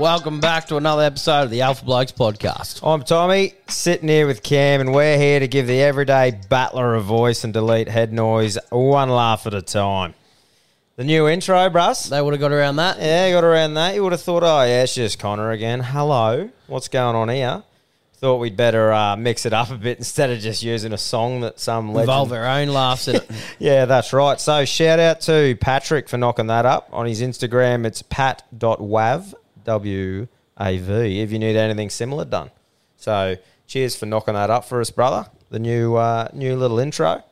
Welcome back to another episode of the Alpha Blokes podcast. I'm Tommy, sitting here with Cam, and we're here to give the everyday battler a voice and delete head noise one laugh at a time. The new intro, Bruss. They would have got around that. Yeah, got around that. You would have thought, oh, yeah, it's just Connor again. Hello. What's going on here? Thought we'd better uh, mix it up a bit instead of just using a song that some legend. Involve our own laughs in it. Yeah, that's right. So shout out to Patrick for knocking that up on his Instagram. It's pat.wav, W-A-V, if you need anything similar done. So cheers for knocking that up for us, brother. The new uh, new little intro.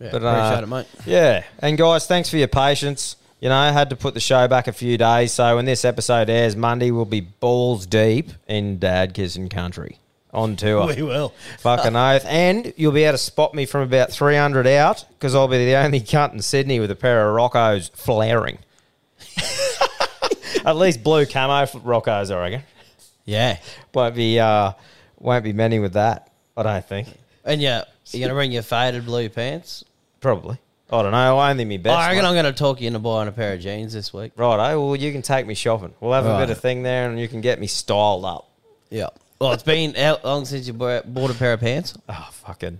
Yeah, But, appreciate uh, it, mate. Yeah, and guys, thanks for your patience. You know, I had to put the show back a few days, so when this episode airs Monday, we'll be balls deep in dad kissing country on tour. We will. Fucking oath. And you'll be able to spot me from about 300 out because I'll be the only cunt in Sydney with a pair of Roccos flaring. At least blue camo Roccos, I reckon. Yeah. Won't be, uh, won't be many with that, I don't think. And yeah, you're going to bring your faded blue pants? Probably. I don't know. Only me best. I reckon mate. I'm going to talk you into buying a pair of jeans this week. Right, oh, well, you can take me shopping. We'll have a bit of thing there and you can get me styled up. Yeah. Well, it's been how long since you bought bought a pair of pants? Oh, fucking.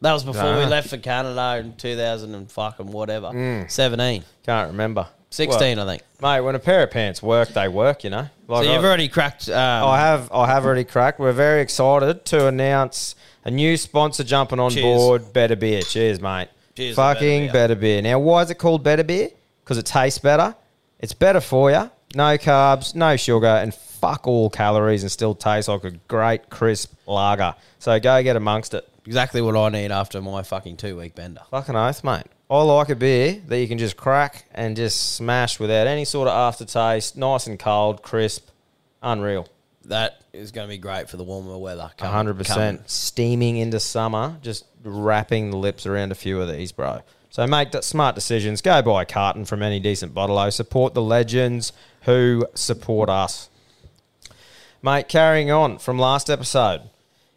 That was before we left for Canada in 2000 and fucking whatever. Mm. 17. Can't remember. 16, Well, I think. Mate, when a pair of pants work, they work, you know? Like So you've I- already cracked. Um, I have I have already cracked. We're very excited to announce a new sponsor jumping on Cheers. board, Better Beer. Cheers, mate. Cheers to Fucking Better better beer. Now, why is it called Better Beer? Because it tastes better. It's better for you. No carbs, no sugar, and fuck all calories, and still tastes like a great crisp lager. So go get amongst it. exactly what I need after my fucking two week bender. Fucking oath, mate. I like a beer that you can just crack and just smash without any sort of aftertaste. Nice and cold, crisp, unreal. That is going to be great for the warmer weather. A hundred percent steaming into summer, just wrapping the lips around a few of these, bro. So make smart decisions. Go buy a carton from any decent bottle. -O. Support the legends who support us, mate. Carrying on from last episode,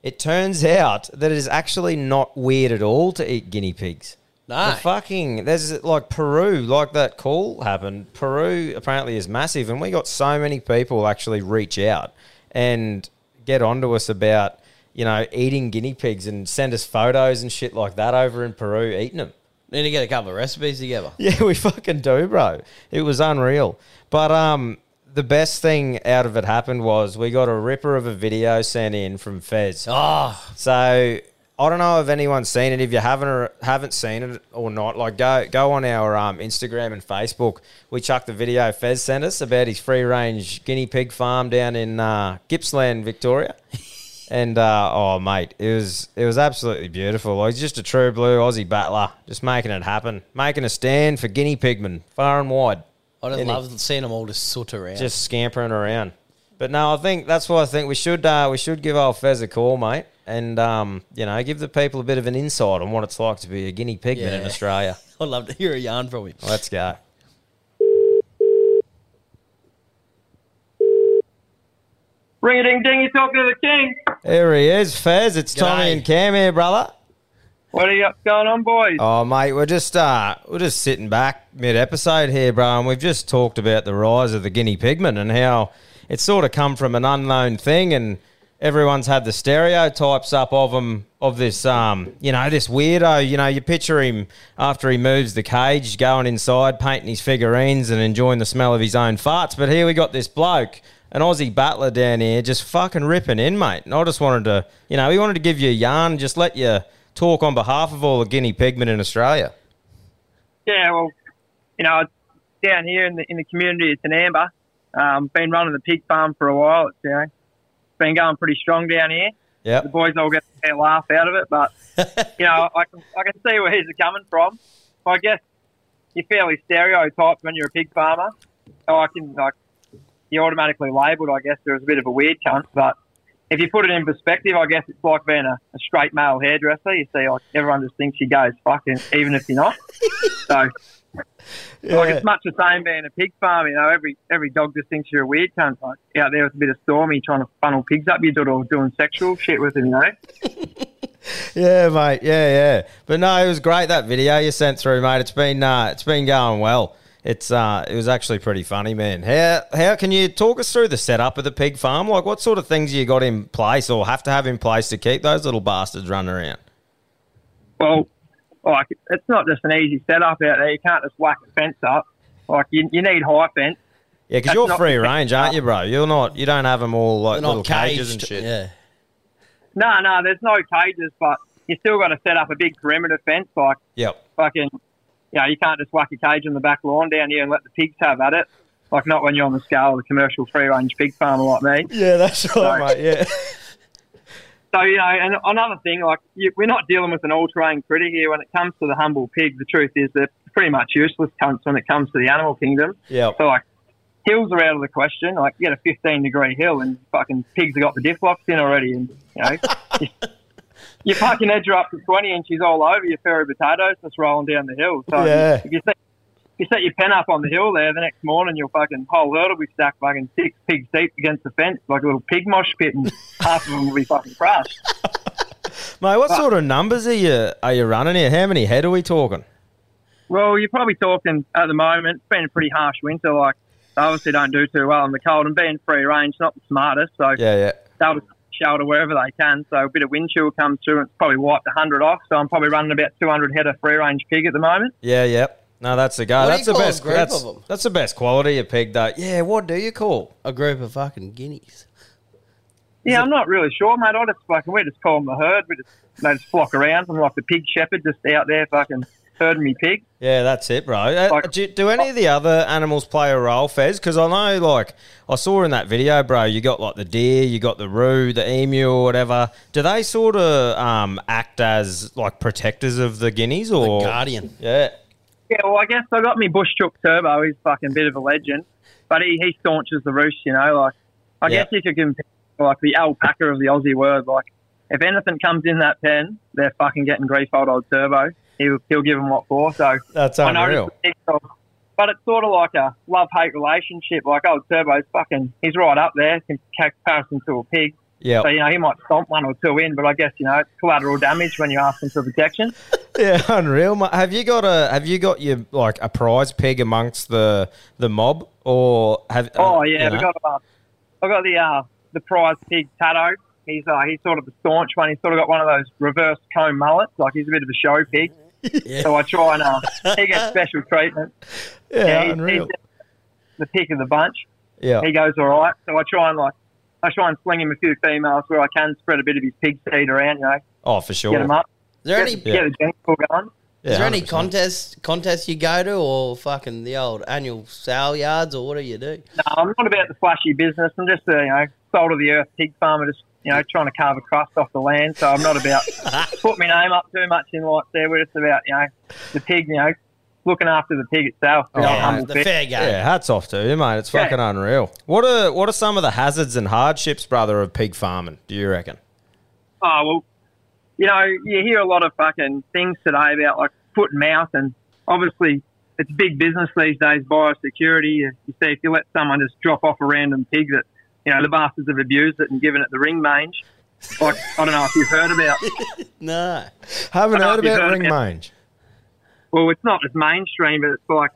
it turns out that it is actually not weird at all to eat guinea pigs. No. The fucking there's like Peru, like that call happened. Peru apparently is massive, and we got so many people actually reach out and get onto us about you know eating guinea pigs and send us photos and shit like that over in Peru eating them. Need to get a couple of recipes together. Yeah, we fucking do, bro. It was unreal. But um, the best thing out of it happened was we got a ripper of a video sent in from Fez. Oh, So I don't know if anyone's seen it. If you haven't or haven't seen it or not, like go go on our um, Instagram and Facebook. We chucked the video Fez sent us about his free range guinea pig farm down in uh, Gippsland, Victoria. And uh, oh mate, it was it was absolutely beautiful. Like, he's just a true blue Aussie battler, just making it happen, making a stand for guinea pigmen far and wide. I just love seeing them all just soot around. just scampering around. But no, I think that's why I think we should uh, we should give old Fez a call, mate, and um, you know give the people a bit of an insight on what it's like to be a guinea pigman in Australia. I'd love to hear a yarn from him. Let's go. Ring a ding ding, you're talking to the king. There he is, Fez. It's Tommy and Cam here, brother. What are you got going on, boys? Oh, mate, we're just uh, we're just sitting back mid episode here, bro, and we've just talked about the rise of the guinea pigman and how it's sort of come from an unknown thing, and everyone's had the stereotypes up of him of this, um, you know, this weirdo. You know, you picture him after he moves the cage, going inside, painting his figurines, and enjoying the smell of his own farts. But here we got this bloke. An Aussie battler down here just fucking ripping in, mate. And I just wanted to, you know, he wanted to give you a yarn, just let you talk on behalf of all the guinea pigmen in Australia. Yeah, well, you know, down here in the in the community, it's an amber. Um, been running the pig farm for a while. It's you know, been going pretty strong down here. Yeah, The boys all get a laugh out of it, but you know, I can I can see where he's coming from. I guess you're fairly stereotyped when you're a pig farmer. So I can like you're automatically labelled, I guess, as a bit of a weird cunt. But if you put it in perspective, I guess it's like being a, a straight male hairdresser. You see, like everyone just thinks you goes fucking, even if you're not. so. Like it's much the same being a pig farm, you know. Every every dog just thinks you're a weird cunt. Like out there with a bit of stormy trying to funnel pigs up your door or doing sexual shit with them, you know. Yeah, mate. Yeah, yeah. But no, it was great that video you sent through, mate. It's been uh, it's been going well. It's uh, it was actually pretty funny, man. How how can you talk us through the setup of the pig farm? Like, what sort of things you got in place or have to have in place to keep those little bastards running around? Well, like it's not just an easy setup out there. You can't just whack a fence up. Like you, you need high fence. Yeah, because you're free range, aren't you, bro? You're not. You don't have them all like They're little not cages and shit. Yeah. No, no, there's no cages, but you still got to set up a big perimeter fence. Like Yep. fucking, you know, you can't just whack a cage in the back lawn down here and let the pigs have at it. Like not when you're on the scale of a commercial free range pig farmer like me. Yeah, that's right, mate. Yeah. So you know, and another thing, like you, we're not dealing with an all-terrain critter here. When it comes to the humble pig, the truth is they're pretty much useless cunts when it comes to the animal kingdom. Yeah. So like, hills are out of the question. Like you get a 15 degree hill and fucking pigs have got the diff locks in already, and you know, you, you fucking edge her up to 20 and she's all over your fairy potatoes just rolling down the hill. So Yeah. if you you set your pen up on the hill there, the next morning your fucking whole herd will be stacked fucking six pigs deep against the fence like a little pig mosh pit, and half of them will be fucking crushed. Mate, what sort of numbers are you are you running here? How many head are we talking? Well, you're probably talking at the moment. It's been a pretty harsh winter. Like, they obviously don't do too well in the cold, and being free range, not the smartest. So Yeah, yeah. they'll just shelter wherever they can. So a bit of wind chill comes through, and it's probably wiped 100 off. So I'm probably running about 200 head of free range pig at the moment. Yeah, yep. No, that's the guy. What do That's you the call a best. group That's, of 'em? that's the best quality of pig, though. Yeah, what do you call? A group of fucking guineas. Yeah, I'm not really sure, mate. I just fucking we just call them the herd. We just they just flock around. I'm like the pig shepherd, just out there fucking herding me pig. Yeah, that's it, bro. Uh, Like- do, do any of the other animals play a role, Fez? Because I know, like, I saw in that video, bro, you got like the deer, you got the roo, the emu, or whatever. Do they sort of um, act as like protectors of the guineas, or Guardian. Yeah, Yeah, well, I guess I got me bush chook turbo. He's fucking a bit of a legend, but he, he staunches the roost. You know, like I Yeah. guess you could compare like the alpaca of the Aussie word. Like if anything comes in that pen, they're fucking getting grief old old turbo. He'll he'll give them what for. So that's unreal. but it's sort of like a love hate relationship. Like old turbo's fucking he's right up there in comparison to a pig. Yeah, So you know he might stomp one or two in, but I guess you know it's collateral damage when you ask him for protection. yeah, unreal. Have you got a Have you got your like a prize pig amongst the the mob, or have? Oh uh, yeah, you we got uh, I got the uh, the prize pig Tato. He's uh, he's sort of the staunch one. He's sort of got one of those reverse comb mullets. Like he's a bit of a show pig. Yeah. So I try and uh, he gets special treatment. yeah, he- unreal. he's the pick of the bunch. yeah, He goes all right. So I try and like I try and sling him a few females where I can spread a bit of his pig seed around, you know, Oh, for sure. get him up. Is there get, any get the gene pool going. is there any 100%. contest contests you go to or fucking the old annual sale yards or what do you do? No, I'm not about the flashy business. I'm just a you know salt of the earth pig farmer, just you know trying to carve a crust off the land. So I'm not about put my name up too much in lights there. We're just about you know the pig, you know, looking after the pig itself. Oh, yeah, the pig. fair game. Yeah, hats off to you, mate. It's Yeah. fucking unreal. What are what are some of the hazards and hardships, brother, of pig farming? Do you reckon? Oh well, you know, you hear a lot of fucking things today about like foot and mouth, and obviously it's big business these days. Biosecurity. You, you see, if you let someone just drop off a random pig that you know the bastards have abused it and given it the ring mange. Like I don't know if you've heard about. No. Haven't I know heard about heard ring about- mange. Well, it's not as mainstream, but it's like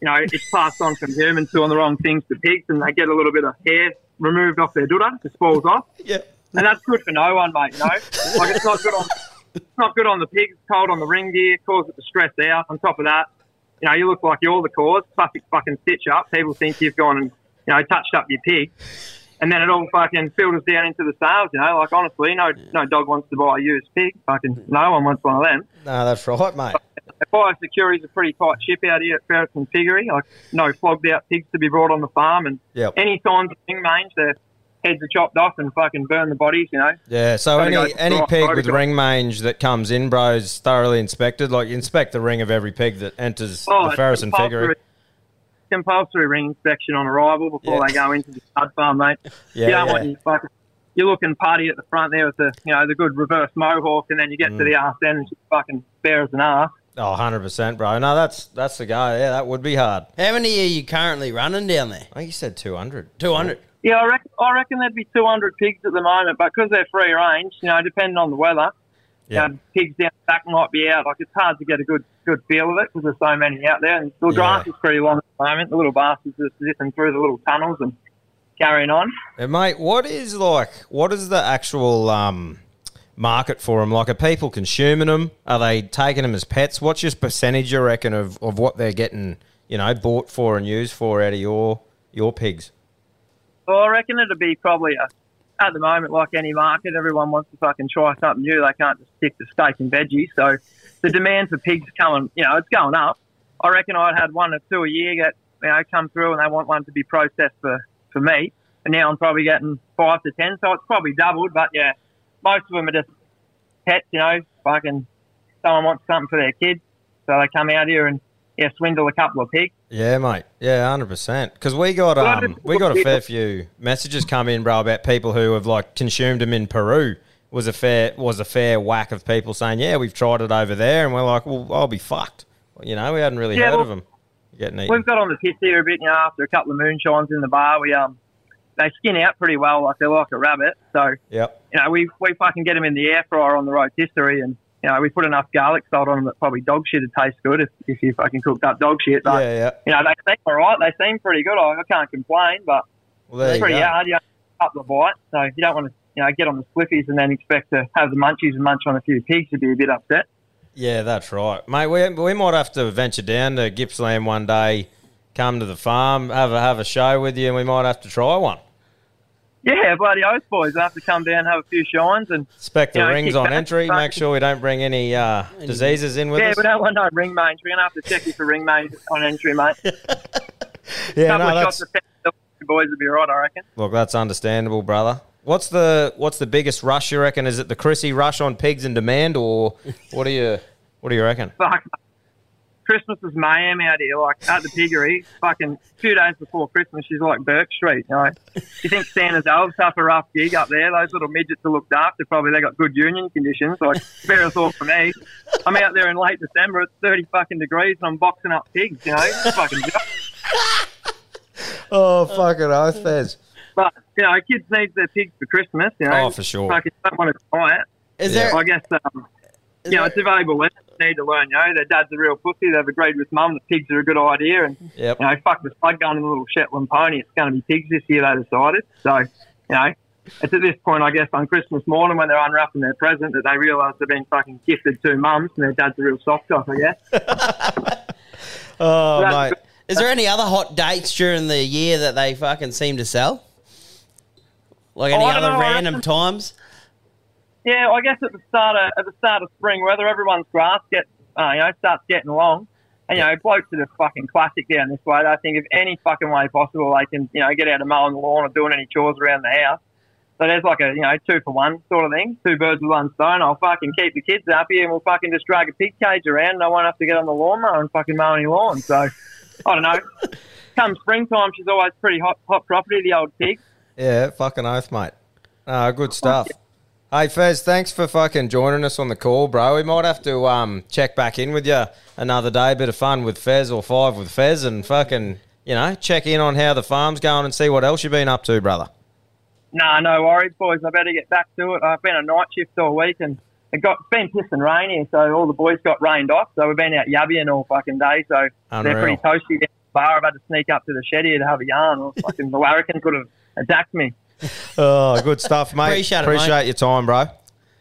you know it's passed on from humans doing the wrong things to pigs, and they get a little bit of hair removed off their dudder, the spoils off. Yeah. And that's good for no one, mate. You know, like it's not good on it's not good on the pig. It's cold on the ring gear. Cause it to stress out. On top of that, you know, you look like you're the cause. Classic fucking stitch up. People think you've gone and you know touched up your pig, and then it all fucking filters down into the sales. You know, like honestly, no no dog wants to buy a used pig. Fucking no one wants one of them. No, that's right, mate. Biosecurity is a pretty tight ship out here at Ferreton Piggery. Like no flogged out pigs to be brought on the farm, and Yep. any signs of ring mange, their heads are chopped off and fucking burn the bodies. You know. Yeah, so Gotta any any right, pig with ring mange that comes in, bro, is thoroughly inspected. Like you inspect the ring of every pig that enters Oh, the Ferris and compulsory- Compulsory ring inspection on arrival before Yeah. they go into the stud farm, mate. Yeah, you don't yeah. want you fucking, you're looking party at the front there with the you know the good reverse mohawk, and then you get Mm. to the arse end and she's fucking bare as an arse. Oh, 100 percent, bro. No, that's that's the guy. Yeah, that would be hard. How many are you currently running down there? I think you said 200. 200. Yeah, I reckon, I reckon there'd be 200 pigs at the moment, but because they're free range, you know, depending on the weather, Yeah. you know, pigs down the back might be out. Like it's hard to get a good good feel of it because there's so many out there, and the grass Yeah. is pretty long at the moment. The little bastards are zipping through the little tunnels and carrying on. And mate, what is like? What is the actual um, market for them? Like, are people consuming them? Are they taking them as pets? What's your percentage, you reckon, of, of what they're getting? You know, bought for and used for out of your your pigs? Well, I reckon it'd be probably a, at the moment, like any market, everyone wants to fucking try something new. They can't just stick to steak and veggies. So the demand for pigs coming, you know, it's going up. I reckon I'd had one or two a year get, you know, come through and they want one to be processed for, for meat. And now I'm probably getting five to ten, so it's probably doubled. But yeah, most of them are just pets, you know, fucking someone wants something for their kids. So they come out here and, yeah, swindle a couple of pigs. Yeah, mate. Yeah, hundred percent. Because we got um, we got a fair few messages come in, bro, about people who have like consumed them in Peru. Was a fair was a fair whack of people saying, yeah, we've tried it over there, and we're like, well, I'll be fucked. You know, we hadn't really Yeah, heard well- of them getting eaten. We've got on the piss here a bit, you know, after a couple of moonshines in the bar. We um, they skin out pretty well, like they're like a rabbit. So Yep. you know, we we fucking get them in the air fryer on the rotisserie, and you know, we put enough garlic salt on them that probably dog shit would taste good if, if you fucking cooked up dog shit. But yeah, yeah. you know, they seem all right. They seem pretty good. I, I can't complain, but Well, it's pretty go. hard. You couple of bites, so you don't want to. You know, get on the spliffies and then expect to have the munchies and munch on a few pigs. You'd be a bit upset. Yeah, that's right, mate. We, we might have to venture down to Gippsland one day, come to the farm, have a have a show with you, and we might have to try one. Yeah, bloody oath, boys. I have to come down, have a few shines, and inspect the Yeah, rings on back, entry. fucking- Make sure we don't bring any uh, diseases in with yeah, us. Yeah, we don't want no ring mange. We're gonna have to check you for ring mange on entry, mate. yeah, couple no, of that's shots of the boys would be right, I reckon. look, that's understandable, brother. What's the what's the biggest rush you reckon? Is it the Chrissy rush on pigs in demand, or what do you what do you reckon? Fuck. Christmas is mayhem out here, like at the piggery. Fucking two days before Christmas, she's like Bourke Street. You know, you think Santa's elves have a rough gig up there? Those little midgets are looked after. Probably they got good union conditions. Like fair thought for me. I'm out there in late December. It's thirty fucking degrees, and I'm boxing up pigs. You know, It's fucking. Oh, fucking oath, Fez. But you know, kids need their pigs for Christmas. You know, Oh, for sure. Fucking don't want to try it. Is Yeah. there? I guess um, is you know, there- it's a valuable lesson they need to learn. You know, their dad's a real pussy. They've agreed with mum that pigs are a good idea, and Yep. you know, fuck the slug gun and the little Shetland pony. It's going to be pigs this year. They decided. So, you know, it's at this point, I guess, on Christmas morning when they're unwrapping their present that they realise they've been fucking gifted two mums, and their dad's a real soft top, I guess. Oh, That's mate. Is there any other hot dates during the year that they fucking seem to sell? Like oh, any Oh, other know, random times? Yeah, I guess at the start of at the start of spring, whether everyone's grass gets uh, you know starts getting long, and you know blokes are just fucking classic down this way. I think if any fucking way possible, they can you know get out of mowing the lawn or doing any chores around the house. So there's like a you know two for one sort of thing, two birds with one stone. I'll fucking keep the kids happy, and we'll fucking just drag a pig cage around, and I won't have to get on the lawnmower and fucking mow any lawn. So I don't know. Come springtime, she's always pretty hot hot property, the old pig. Yeah, fucking oath, mate. Uh, good stuff. Hey Fez, thanks for fucking joining us on the call, bro. We might have to um, check back in with you another day. Bit of fun with Fez or five with Fez, and fucking you know check in on how the farm's going and see what else you've been up to, brother. Nah, no worries, boys. I better get back to it. I've been a night shift all week and it got it's been pissing rain here, so all the boys got rained off. So we've been out yabbying all fucking day. So Unreal. they're pretty toasty down the bar. I've had to sneak up to the shed here to have a yarn, or fucking the larrikins could have attacked me. Oh, good stuff, mate. Appreciate it, Appreciate mate. your time, bro.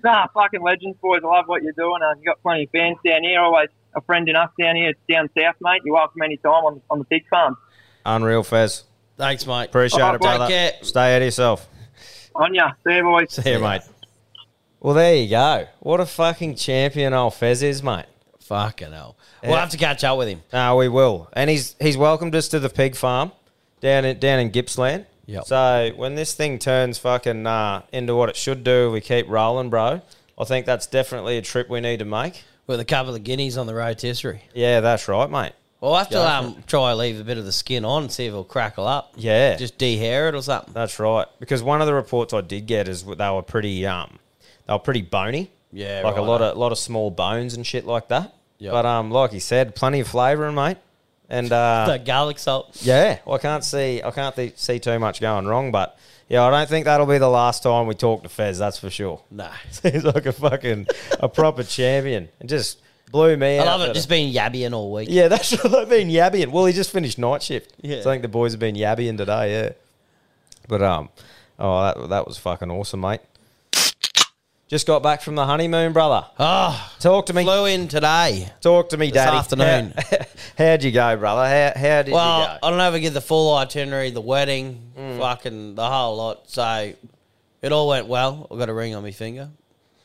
Nah, fucking legends, boys. I love what you're doing. Uh, you got plenty of fans down here. Always a friend in us down here. It's down south, mate. You're welcome anytime on on the pig farm. Unreal, Fez. Thanks, mate. Appreciate Oh, it, brother. take care. Stay out of yourself. On ya, see you, boys. See you, mate. Well, there you go. What a fucking champion old Fez is, mate. Fucking hell. We'll have to catch up with him. No, we will. And he's he's welcomed us to the pig farm down in down in Gippsland. Yep. So when this thing turns fucking uh, into what it should do, we keep rolling, bro. I think that's definitely a trip we need to make. With a couple of guineas on the rotisserie. Yeah, that's right, mate. We'll have to um, try leave a bit of the skin on and see if it'll crackle up. Yeah. Just dehair it or something. That's right. Because one of the reports I did get is they were pretty um they were pretty bony. Yeah, Like a right. lot of lot of small bones and shit like that. Yep. But um like you said, plenty of flavouring, mate. And uh the garlic salt. Yeah, well, I can't see. I can't th- see too much going wrong, but yeah, I don't think that'll be the last time we talk to Fez. That's for sure. No. He's like a fucking a proper champion, and just blew me I out. love it. Just been yabbying all week. yeah, that's what I've been yabbying. Well, he just finished night shift. Yeah. so I think the boys have been yabbying today. Yeah, but um, oh, that that was fucking awesome, mate. Just got back from the honeymoon, brother. Oh, Talk to me. flew in today. Talk to me, This daddy. afternoon. How, how'd you go, brother? How, how did Well, you go? I don't ever get the full itinerary, the wedding, Mm. fucking the whole lot. So it all went well. I got a ring on my finger.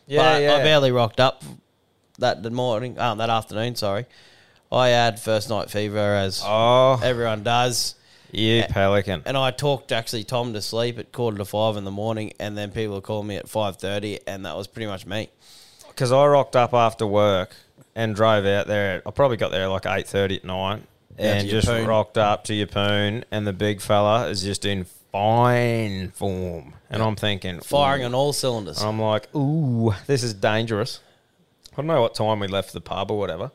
yeah, but yeah. I barely rocked up that morning, um, that afternoon. Sorry, I had first night fever as oh, everyone does, you pelican. and I talked actually Tom to sleep at quarter to five in the morning, and then people would call me at five thirty, and that was pretty much me. because I rocked up after work and drove out there. I probably got there like eight thirty at night, to and your just poon. rocked up to Yeppoon, and the big fella is just in fine form, and I'm thinking Firing on all cylinders. I'm like, ooh, this is dangerous. I don't know what time we left the pub or whatever.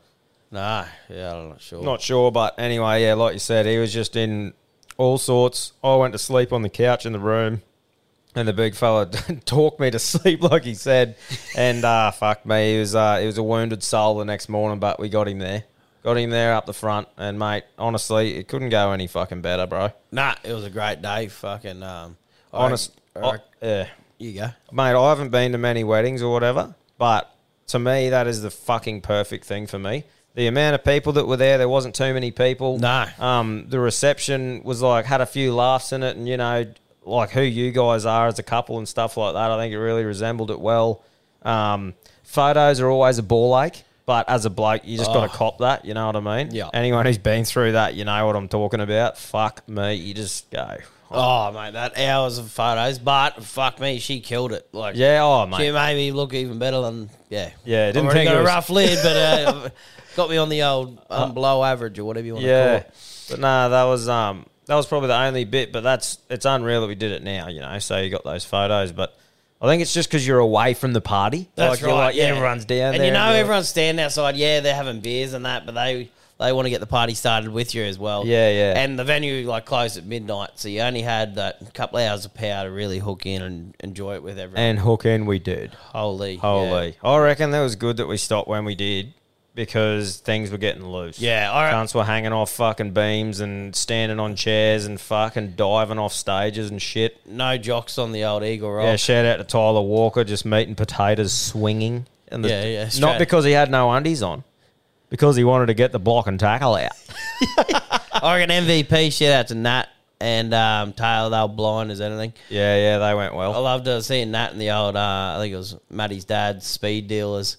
nah, yeah, I'm not sure. Not sure, but anyway, yeah, like you said, he was just in all sorts. I went to sleep on the couch in the room, and the big fella talked me to sleep, like he said. And uh, fuck me, he was uh, he was a wounded soul the next morning, but we got him there, got him there up the front. And mate, honestly, it couldn't go any fucking better, bro. Nah, it was a great day. Fucking um, Honest, I, I- yeah, you go. mate. I haven't been to many weddings or whatever, but to me, that is the fucking perfect thing for me. The amount of people that were there, there wasn't too many people. No. Um, the reception was like had a few laughs in it, and you know, like who you guys are as a couple and stuff like that. I think it really resembled it well. Um, photos are always a ball ache, but as a bloke, you just got to Oh. cop that. You know what I mean? Yeah. Anyone who's been through that, you know what I'm talking about. Fuck me, you just go. Oh mate, that hours of photos, but fuck me, she killed it. Like Yeah, oh she made me look even better than yeah. Yeah, didn't think got it a rough lid, but uh, got me on the old um, below average or whatever you want to call it. but nah, that was um that was probably the only bit. But that's it's unreal that we did it now. You know, so you got those photos, but I think it's just because you're away from the party. That's like, right. like, yeah. everyone's down there. and there. you know everyone's standing outside. Yeah, they're having beers and that, but they they want to get the party started with you as well. Yeah, yeah. And the venue like closed at midnight, so you only had that couple of hours of power to really hook in and enjoy it with everyone. and hook in, we did. holy, Holy, I reckon that was good that we stopped when we did because things were getting loose. Yeah, I re- cunts were hanging off fucking beams and standing on chairs and fucking diving off stages and shit. no jocks on the old Eagle Rock. Yeah, shout out to Tyler Walker, just meeting potatoes, swinging. And the, Yeah, yeah, Not because he had no undies on, because he wanted to get the block and tackle out. I reckon MVP. Shout out to Nat and um, Taylor, they were blind as anything. Yeah, yeah, they went well. I loved uh, seeing Nat and the old, uh, I think it was Matty's dad's speed dealers.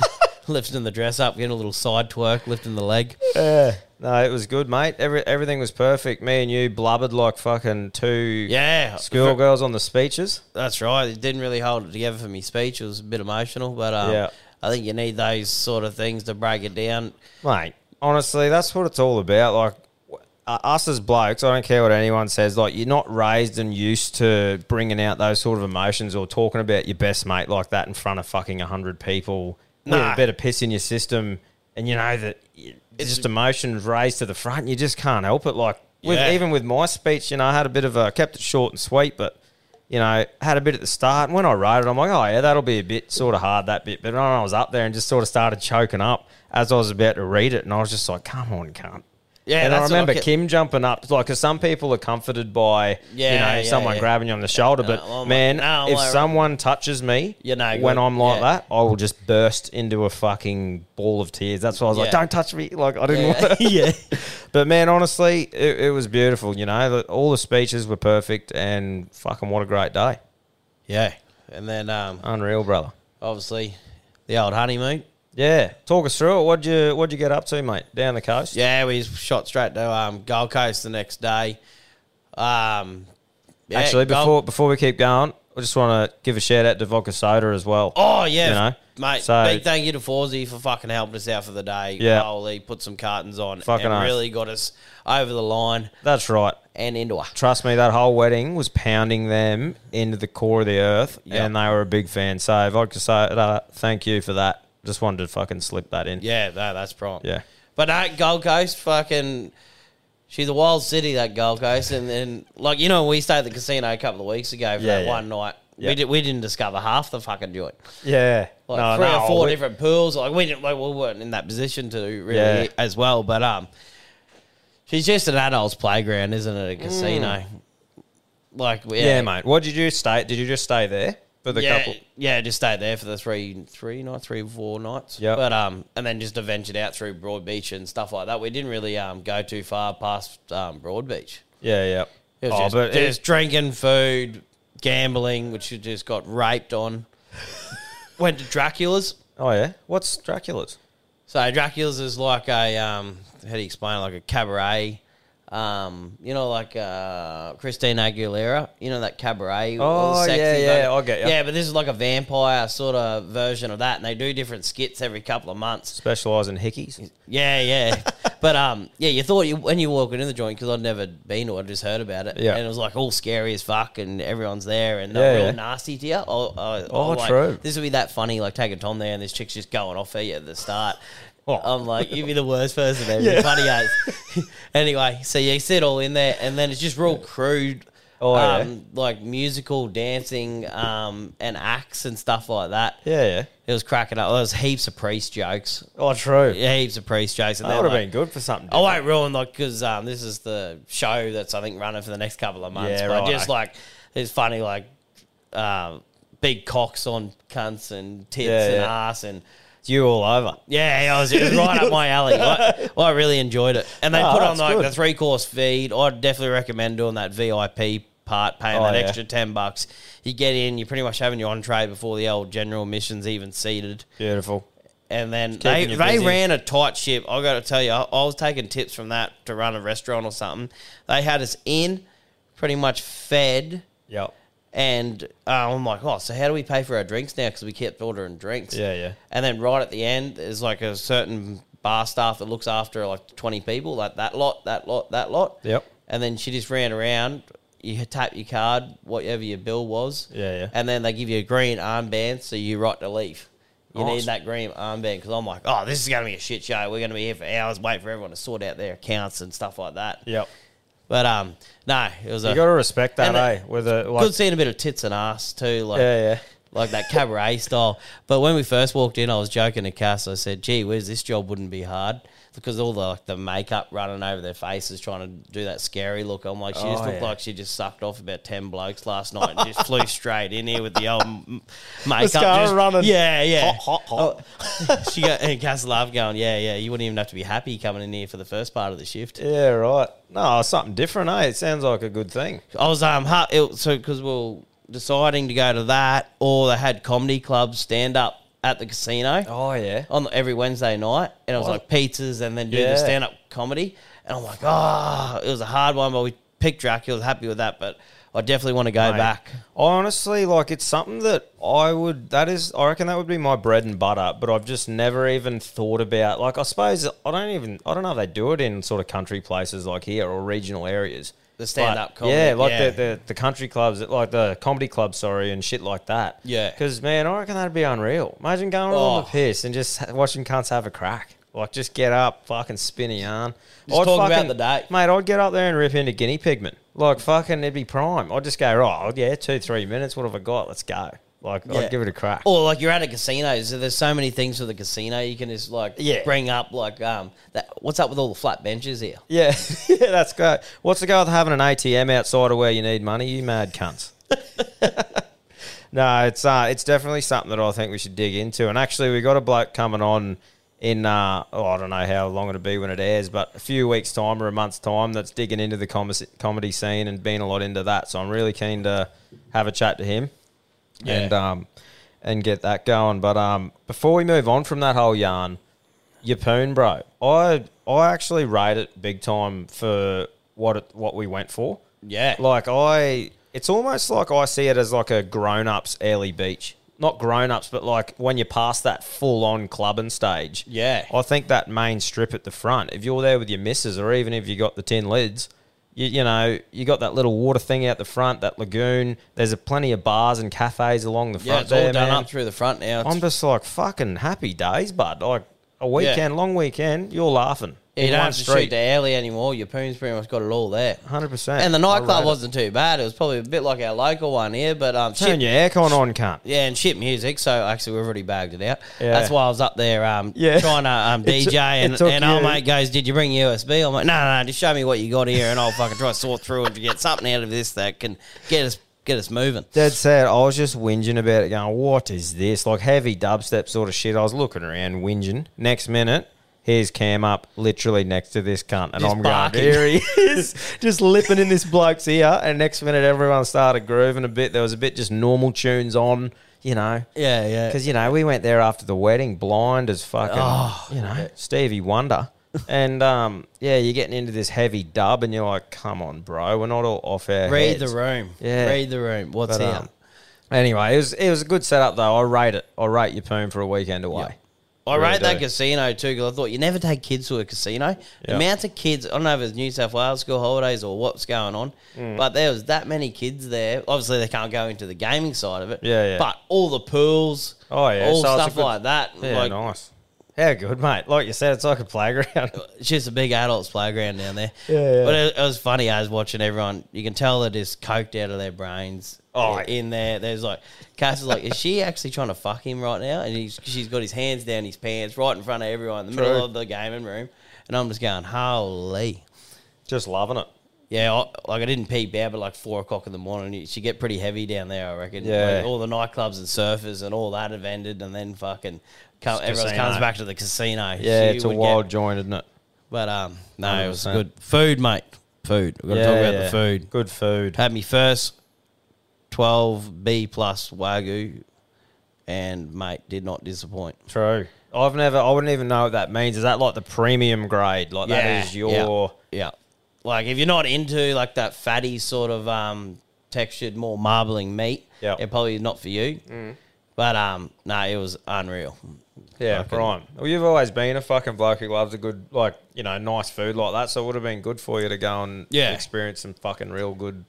lifting the dress up, getting a little side twerk, lifting the leg. Yeah. No, it was good, mate. Every, everything was perfect. Me and you blubbered like fucking two Yeah, schoolgirls on the speeches. That's right. It didn't really hold it together for me speech. It was a bit emotional, but um, Yeah. I think you need those sort of things to break it down. Mate, honestly, that's what it's all about. Like, uh, us as blokes, I don't care what anyone says. Like, you're not raised and used to bringing out those sort of emotions or talking about your best mate like that in front of fucking 100 people. Nah. a bit of piss in your system, and you know that it's just emotions raised to the front. and You just can't help it. Like, with, Yeah. even with my speech, you know, I had a bit of a, kept it short and sweet, but. You know, had a bit at the start. And when I wrote it, I'm like, oh, yeah, that'll be a bit sort of hard, that bit. But when I was up there and just sort of started choking up as I was about to read it, and I was just like, come on, cunt. Yeah, and I that's what remember kept- Kim jumping up, like, because some people are comforted by, you Yeah, know, yeah, someone yeah. grabbing you on the shoulder. But I'm like, man, no, I'm if like- someone touches me You're no when good. I'm like Yeah. that, I will just burst into a fucking ball of tears. That's why I was like, Yeah. don't touch me. Like, I didn't Yeah. want to. yeah. But man, honestly, it, it was beautiful. You know, The- all the speeches were perfect, and fucking what a great day. Yeah. And then um, Unreal, brother. obviously the old honeymoon. Yeah, talk us through it. What'd you What'd you get up to, mate? Down the coast? Yeah, we shot straight to um, Gold Coast the next day. Um, yeah, Actually, Gold- before before we keep going, I just want to give a shout out to Vodka Soda as well. Oh yeah, you know, mate. so- big thank you to Forzy for fucking helping us out for the day. Yeah. Holy, put some cartons on Fucking and oath. really got us over the line That's right. and into a. Trust me, that whole wedding was pounding them into the core of the earth, and they were a big fan. So Vodka Soda, thank you for that. Just wanted to fucking slip that in. Yeah, no, that's prime. Yeah. But that Gold Coast, fucking, she's a wild city. That Gold Coast, and then like you know, we stayed at the casino a couple of weeks ago for Yeah, that yeah. one night. Yeah. We did, we didn't discover half the fucking joint. Yeah. Like No, three no, or four we- different pools. Like we didn't, like we weren't in that position to really Yeah. as well. But um, she's just an adult's playground, isn't it? A casino. Like Mm. Yeah, mate. What did you do? Stay? Did you just stay there for the yeah, couple? yeah, just stayed there for the three, three nights, three, four nights. Yeah. But um, and then just ventured out through Broadbeach and stuff like that. We didn't really um go too far past um Broadbeach. Yeah, yeah. It was oh, just, but just it, drinking, food, gambling, which you just got raped on. Went to Dracula's. oh yeah. What's Dracula's? So Dracula's is like a um, how do you explain? it? Like a cabaret. Um, you know, like uh, Christina Aguilera. You know that cabaret. all Oh, sexy, yeah, yeah, I get ya. Yeah, but this is like a vampire sort of version of that, and they do different skits every couple of months. Specialise in hickeys. Yeah, yeah. but um, yeah, you thought you when you walk into the joint because I'd never been to it, I just heard about it. Yeah. and it was like all scary as fuck, and everyone's there, and they're real yeah. nasty to you. Oh, oh, Oh, like, true. This would be that funny, like taking Tom there, and this chick's just going off at you at the start. Oh. I'm like, you'd be the worst person ever. Funny as. anyway, so you sit all in there, and then it's just real crude. Oh, yeah. um, like musical dancing, um, and acts and stuff like that. Yeah, yeah. It was cracking up. There was heaps of priest jokes. Oh, true. Yeah, heaps of priest jokes. And That they're would have like- been good for something. I won't ruin like because um, this is the show that's I think running for the next couple of months. Yeah, but righto. just like it's funny like um, big cocks on cunts and tits Yeah, and yeah. ass and It's you all over. yeah, it was, it was right up my alley. I, I really enjoyed it, and they Oh, put on that's like good. the three course feed. I'd definitely recommend doing that VIP part, paying Oh, that yeah. extra ten bucks. You get in, you're pretty much having your entree before the old general mission's even seated Beautiful. and then keeping they you they busy. ran a tight ship. I got to tell you, I, I was taking tips from that to run a restaurant or something. They had us in, pretty much fed, Yep. And uh, I'm like, oh, so how do we pay for our drinks now? Because we kept ordering drinks. Yeah, yeah. And then right at the end, there's like a certain bar staff that looks after like 20 people, like that lot, that lot, that lot. Yep. And then she just ran around. You tap your card, whatever your bill was. Yeah, yeah. And then they give you a green armband, so you write to leave. You need that green armband because I'm like, oh, this is going to be a shit show. We're going to be here for hours, wait for everyone to sort out their accounts and stuff like that. Yep. But um, no, it was You a got to respect that, eh? it- With a like, good seeing a bit of tits and ass too. Like, yeah, yeah. like that cabaret style. But when we first walked in, I was joking to Cass. I said, "Gee, whiz, this job wouldn't be hard." Because all the like the makeup running over their faces, trying to do that scary look. I'm like, she just Oh, looked yeah. like she just sucked off about ten blokes last night and just flew straight in here with the old m- makeup. just- running. Yeah, yeah. Hot, hot, Oh, she got and Castlelove going, yeah, yeah. You wouldn't even have to be happy coming in here for the first part of the shift. Yeah, right. No, something different, eh? It sounds like a good thing. I was um it, so because we are deciding to go to that, or they had comedy clubs stand up at the casino Oh yeah. on every Wednesday night, and it was like pizzas and then do Yeah. the stand up comedy, and I'm like, oh, it was a hard one, but we picked Dracula. Happy with that, but I definitely want to go Mate, back. Honestly, like it's something that I would. That is, I reckon that would be my bread and butter. But I've just never even thought about. Like, I suppose I don't even. I don't know if they do it in sort of country places like here or regional areas. The stand-up But, comedy, yeah, like yeah. The, the the country clubs, like the comedy clubs, sorry, and shit like that. Yeah. because man, I reckon that'd be unreal. Imagine going Oh. on the piss and just watching cunts have a crack. Like, just get up, fucking spin a yarn. Just talk about the day. mate. I'd get up there and rip into guinea pigmen. Like fucking, it'd be prime. I'd just go right. Oh, yeah, two three minutes. What have I got? Let's go. Like, Yeah. I'd give it a crack. Or like you're at a casino, so there's so many things for the casino you can just like Yeah. bring up. Like um, that what's up with all the flat benches here? Yeah, yeah, that's great. What's the go with having an ATM outside of where you need money? You mad cunts. no, it's uh, it's definitely something that I think we should dig into. And actually, we got a bloke coming on in uh, oh, I don't know how long it'll be when it airs, but a few weeks time or a month's time. That's digging into the com- comedy scene and being a lot into that. So I'm really keen to have a chat to him and um and get that going. But um, before we move on from that whole yarn, Yeppoon, bro. I I actually rate it big time for what it, what we went for. Yeah. Like I, it's almost like I see it as like a grown ups Airlie Beach. Not grown ups, but like when you pass that full on clubbing stage. Yeah. I think that main strip at the front, if you're there with your missus, or even if you got the tin lids, you, you know, you got that little water thing out the front, that lagoon. There's a plenty of bars and cafes along the front Yeah, it's there, all done man. up through the front now. I'm just like fucking happy days, bud. Like a weekend, long weekend, you're laughing. You don't have to shoot to Airlie anymore. Yeppoon's pretty much got it all there. Hundred percent. And the nightclub wasn't too bad. It was probably a bit like our local one here, but um, turn shit, your aircon on, cunt. yeah, and shit music. So actually, we've already bagged it out. Yeah. That's why I was up there, um, Yeah. trying to um, DJ, and, and our mate goes, "Did you bring USB?" I'm like, "No, no, no, just show me what you got here, and I'll fucking try to sort through and get something out of this that can get us get us moving." Dead sad. I was just whinging about it, going, "What is this?" Like heavy dubstep sort of shit. I was looking around, whinging. Next minute, here's Cam up, literally next to this cunt, and Just I'm barking. going, "Here he is," just lipping in this bloke's ear. And next minute, everyone started grooving a bit. There was a bit just normal tunes on, you know. Yeah, yeah. Because you know we went there after the wedding, blind as fucking, Oh. you know, Stevie Wonder, and um, yeah, you're getting into this heavy dub, and you're like, come on, bro, we're not all off our Read heads. the room. Yeah. Read the room. What's But, um, anyway, it was it was a good setup though. I rate it. I rate Yeppoon for a weekend away. I really rate that do. casino too because I thought you never take kids to a casino. The Yeah. amount of kids, I don't know if it's New South Wales school holidays or what's going on, Mm. but there was that many kids there. Obviously, they can't go into the gaming side of it. Yeah, yeah. But all the pools, Oh, yeah, all so it's a stuff good- like that. Yeah, like, nice. How good, mate. Like you said, it's like a playground. It's just a big adults playground down there. Yeah, yeah. But it, it was funny. I was watching everyone. You can tell they're just coked out of their brains. Oh, in there. There's like Cass is like, is she actually trying to fuck him right now? And he's, she's got his hands down his pants right in front of everyone in the True. middle of the gaming room. And I'm just going, holy. Just loving it. Yeah, I, like I didn't peep out, but like four o'clock in the morning, it should get pretty heavy down there. I reckon. Yeah. Like, all the nightclubs and surfers and all that have ended, and then fucking come, everyone casino. comes back to the casino. Yeah, She it's a would get- wild joint, isn't it? but um, no, it was 100%. good food, mate. Food. We've got to talk about the food. Good food. Had me first twelve B plus wagyu, and mate did not disappoint. True. I've never. I wouldn't even know what that means. Is that like the premium grade? Like that is your. yeah. Like if you're not into like that fatty sort of um textured, more marbling meat, Yep. it probably is not for you. But um, no, it was unreal. Yeah, Fucking- prime. Well, you've always been a fucking bloke who loves a good, like, you know, nice food like that. So it would have been good for you to go and Yeah. experience some fucking real good,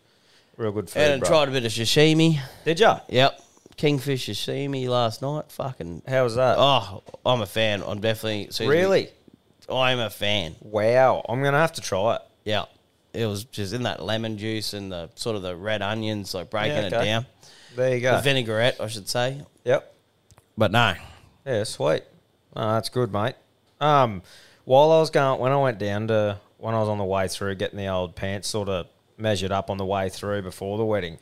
real good food. And bro. tried a bit of sashimi. Did ya? Yep, kingfish sashimi last night. Fucking How was that? oh, I'm a fan. I'm definitely really? I'm a fan. Wow. I'm gonna have to try it. Yeah. It was just in that lemon juice and the sort of the red onions, like breaking Yeah, it down. There you The go. vinaigrette, I should say. Yep. But no. Yeah, sweet. Oh, that's good, mate. Um, while I was going, when I went down to, when I was on the way through, getting the old pants sort of measured up on the way through before the wedding,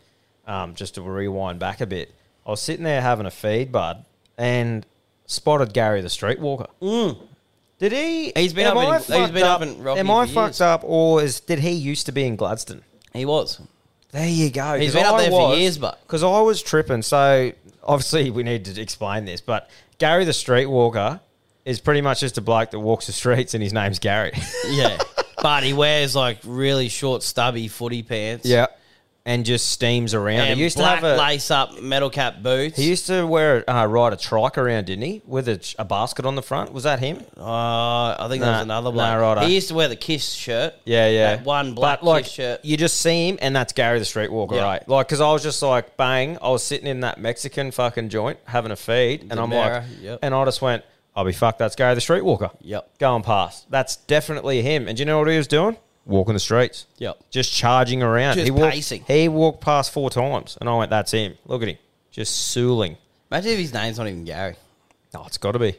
um, just to rewind back a bit, I was sitting there having a feed, bud, and spotted Gary the Streetwalker. Did he? He's been up in- he's been up in Rocky Am I fucked years. up, or is did he used to be in Gladstone? He was. There you go. He's been up there for years, but- because I was tripping. So obviously we need to explain this, but Gary the Streetwalker is pretty much just a bloke that walks the streets, and his name's Gary. Yeah. but he wears like really short, stubby footy pants. yeah, and just steams around. And he used black to have a. lace up metal cap boots. He used to wear uh, ride a trike around, didn't he? With a, a basket on the front. Was that him? Uh, I think Nah, there was another nah, bloke. righto. he used to wear the Kiss shirt. Yeah, yeah. That one black but, like, Kiss shirt. You just see him, and that's Gary the Streetwalker, Yeah. right? Like, because I was just like, bang, I was sitting in that Mexican fucking joint having a feed, and I'm like, yep. and I just went, I'll be fucked, that's Gary the Streetwalker. Yep. Going past. That's definitely him. And do you know what he was doing? Walking the streets. Yep. Just charging around. Just he walked, pacing. He walked past four times, and I went, that's him. Look at him. Just sooling. Imagine if his name's not even Gary. Oh, it's got to be.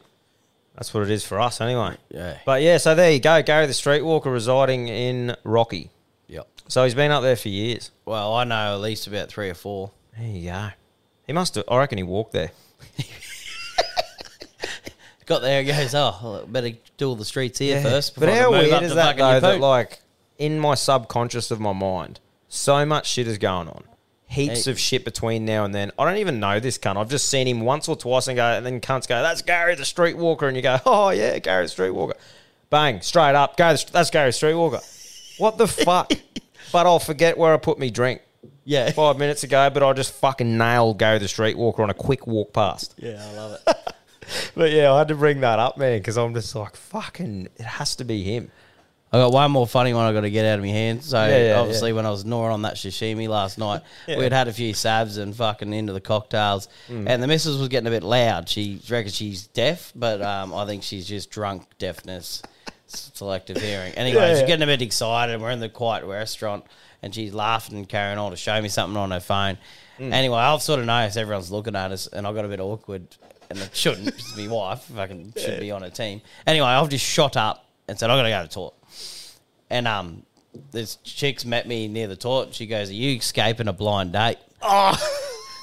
That's what it is for us, anyway. Yeah. But yeah, so there you go. Gary the Streetwalker residing in Rocky. Yep. So he's been up there for years. Well, I know at least about three or four. There you go. He must have. I reckon he walked there. Got there and goes, oh, well, better do all the streets here first. But before I how move weird up is to that fucking though? That Yeppoon." like in my subconscious of my mind, so much shit is going on. Heaps of shit between now and then. I don't even know this cunt. I've just seen him once or twice and go, and then cunts go, "That's Gary the Streetwalker," and you go, "Oh yeah, Gary the Streetwalker." Bang, straight up, go. That's Gary the Streetwalker. What the fuck? but I'll forget where I put me drink yeah. five minutes ago. But I just fucking nailed Gary the Streetwalker on a quick walk past. Yeah, I love it. But yeah, I had to bring that up, man, because I'm just like, fucking, it has to be him. I got one more funny one I got to get out of my hand. So Yeah, yeah, obviously, when I was gnawing on that sashimi last night, we had had a few sabs and fucking into the cocktails, Mm. and the missus was getting a bit loud. She reckons she's deaf, but um, I think she's just drunk deafness, selective hearing. Anyway, Yeah, she's getting a bit excited. We're in the quiet restaurant, and she's laughing and carrying on to show me something on her phone. Mm. Anyway, I've sort of noticed everyone's looking at us, and I got a bit awkward. And it shouldn't. It's my wife. Fucking should be on a team. Anyway, I've just shot up and said I got to go to the toilet. And um, this chick's met me near the toilet. She goes, "Are you escaping a blind date?" Oh.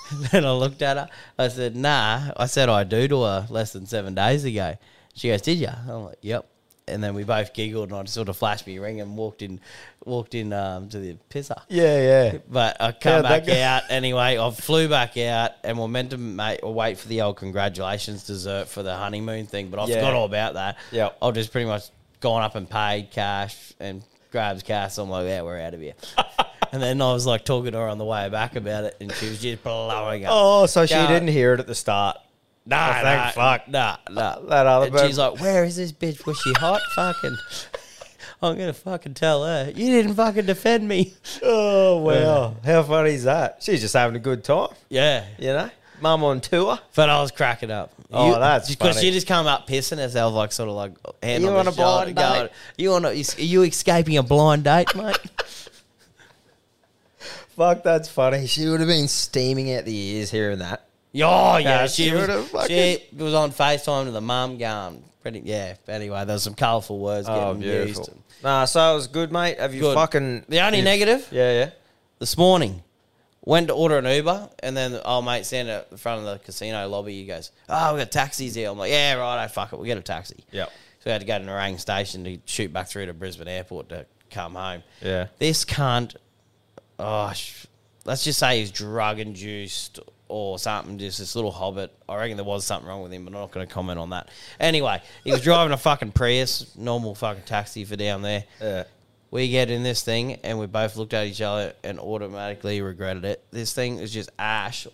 and I looked at her. I said, "Nah." I said I do to her less than seven days ago. She goes, "Did you?" I'm like, "Yep." And then we both giggled, and I sort of flashed me ring and walked in, walked in um, to the pisser. Yeah, yeah. But I come How'd that back go? out anyway. I flew back out, and we're meant to or wait for the old congratulations dessert for the honeymoon thing. But I Yeah. forgot all about that. Yeah. I've just pretty much gone up and paid cash and grabs cash. I'm like, yeah, we're out of here. and then I was like talking to her on the way back about it, and she was just blowing up. Oh, so she Go- didn't hear it at the start. Nah, Oh, thank nah, fuck. Nah, nah. That other And bird- she's like, where is this bitch? Was she hot? fucking. I'm gonna fucking tell her. You didn't fucking defend me. Oh, wow. How funny is that? She's just having a good time, Yeah. you know? Mum on tour. But I was cracking up. Oh, that's because funny. she just come up pissing herself, like sort of like hand You on on the a blind shoulder, going, date? "You on? A, is- are you escaping a blind date, mate?" Fuck, that's funny. She would have been steaming out the ears hearing that. Oh yeah, Yeah, she, she was, fucking- she was on Facetime to the mum, going pretty. Yeah. Anyway, there was some colourful words Oh, getting beautiful. used. Nah, so it was good, mate. Have you Good. fucking. The only negative Yeah, yeah. this morning. Went to order an Uber, and then the old mate standing at the front of the casino lobby. He goes, "Oh, we got taxis here." I'm like, "Yeah, right. I fuck it. We get a taxi." Yep. So we had to go to Nerang Station to shoot back through to Brisbane Airport to come home. Yeah. This cunt, oh, sh- let's just say he's drug induced or something, just this little hobbit. I reckon there was something wrong with him, but I'm not going to comment on that. Anyway, he was driving a fucking Prius, normal fucking taxi for down there. Yeah. We get in this thing and we both looked at each other and automatically regretted it. This thing is just ash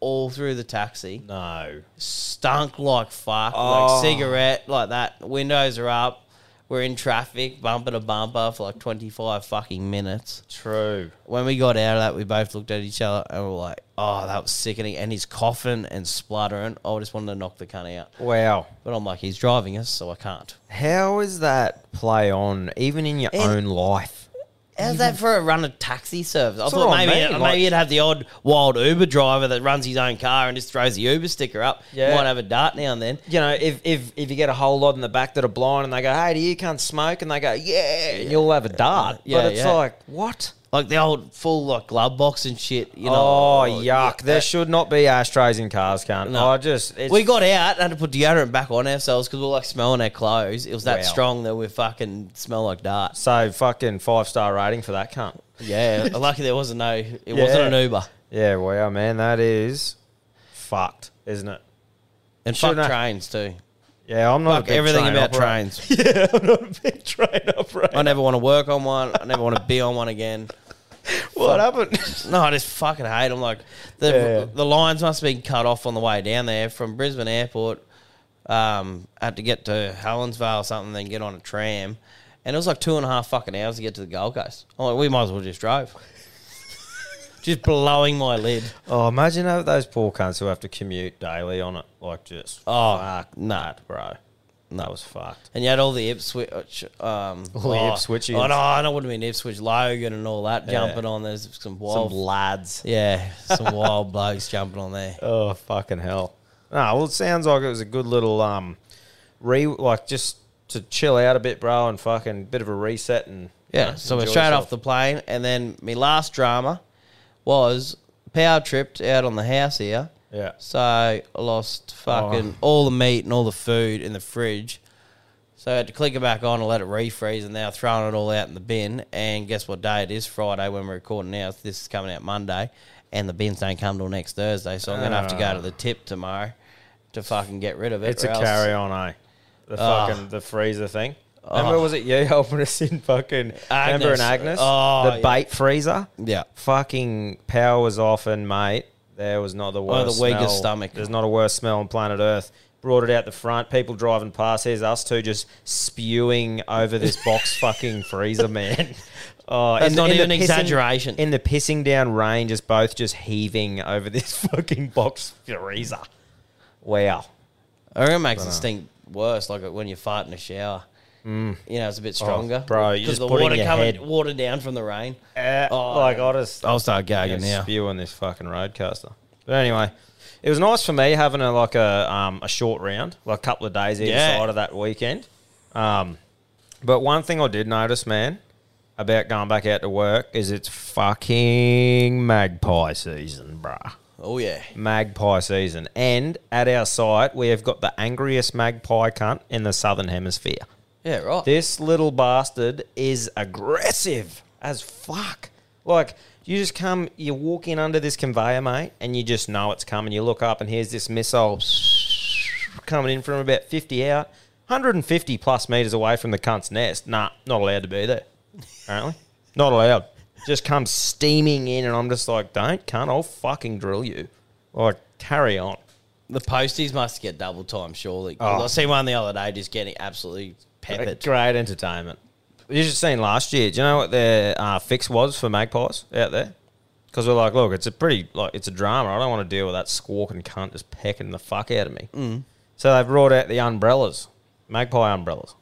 all through the taxi No. stunk like fuck, Oh. like cigarette, like that. Windows are up. We're in traffic, bumper to bumper for like 25 fucking minutes. True. When we got out of that, we both looked at each other and were like, oh, that was sickening. And he's coughing and spluttering. I just wanted to knock the cunt out. Wow. But I'm like, he's driving us, so I can't. How is that play on, even in your And- own life? How's that for a run of taxi service? I That's thought maybe maybe you'd have the odd wild Uber driver that runs his own car and just throws the Uber sticker up. Yeah. Might have a dart now and then. you know, if, if if you get a whole lot in the back that are blind and they go, "Hey, do you can't smoke?" and they go, "Yeah," you'll have a dart. Yeah, but it's yeah. like, what? Like the old full like glove box and shit. You know. oh, oh yuck! yeah, there should not be ashtrays in cars, cunt. No. I just it's, we got out and had to put deodorant back on ourselves because we were like smelling our clothes. It was that Wow. strong that we fucking smell like darts. so fucking five star rating for that cunt. Yeah, lucky there wasn't no. It wasn't an Uber. Yeah, wow, man, that is fucked, isn't it? And Shouldn't fuck I- trains too. Yeah, I'm not a Fuck big everything train about operator. trains. Yeah, I'm not a big train operator. I never want to work on one. I never want to be on one again. What happened? No, I just fucking hate them. Like the Yeah. the lines must have been cut off on the way down there from Brisbane Airport. Um, had to get to Helensvale or something, then get on a tram, and it was like two and a half fucking hours to get to the Gold Coast. I'm like, we might as well just drove. just blowing my lid. oh, imagine how those poor cunts who have to commute daily on it. Like, just Oh, fuck nah. that, bro. That was fucked. And you had all the Ipswich, um, All the Ipswichians. Oh no, I know it would have been Ipswich Logan and all that jumping on. There's some wild, Some lads. yeah, some wild blokes jumping on there. Oh fucking hell! No, well, it sounds like it was a good little um, re like just to chill out a bit, bro, and fucking bit of a reset and Yeah, know, so we're straight yourself. off the plane, and then my last drama was power tripped out on the house here. Yeah. So I lost fucking Oh. all the meat and all the food in the fridge. So I had to click it back on and let it refreeze, and now throwing it all out in the bin. And guess what day it is? Friday when we're recording now. This is coming out Monday, and the bins don't come till next Thursday. So I'm gonna have to go to the tip tomorrow to fucking get rid of it. It's or a else- carry on, eh? The Oh. fucking the freezer thing. Remember, Oh. was it you helping us in fucking Remember Agnes. in Agnes? Oh, the yeah. bait freezer. Yeah. Fucking power was off, and mate, there was not the worst. Oh, the weakest smell. stomach. There's not a worse smell on planet Earth. Brought it out the front. People driving past. Here's us two just spewing over this box fucking freezer, man. Oh, That's not even an exaggeration. In the pissing down rain, just both just heaving over this fucking box freezer. Wow. I reckon it makes it uh, stink worse, like when you fart in a shower. You know, it's a bit stronger. Mm. bro, you 'Cause just the put water your coming, head. water down from the rain. Oh, like I just I'll start gagging now. spew on this fucking RODECaster. But anyway, it was nice for me having a like a um, a short round, like a couple of days either Yeah. side of that weekend. Um, but one thing I did notice, man, about going back out to work is it's fucking magpie season, bruh. Oh yeah, Magpie season, and at our site we have got the angriest magpie cunt in the southern hemisphere. Yeah, right. This little bastard is aggressive as fuck. Like, you just come, you walk in under this conveyor, mate, and you just know it's coming. You look up, and here's this missile coming in from about 50 out, 150 plus meters away from the cunt's nest. Nah, not allowed to be there, apparently. not allowed. Just comes steaming in, and I'm just like, don't, cunt, I'll fucking drill you. Like, carry on. the posties must get double time, surely. Oh. 'Cause Oh. I seen one the other day just getting absolutely peppered. Great entertainment. You should have seen last year. Do you know what their uh, fix was for magpies out there? Because we're like, look, it's a pretty like it's a drama. I don't want to deal with that squawking cunt just pecking the fuck out of me. Mm. So they've brought out the umbrellas, magpie umbrellas.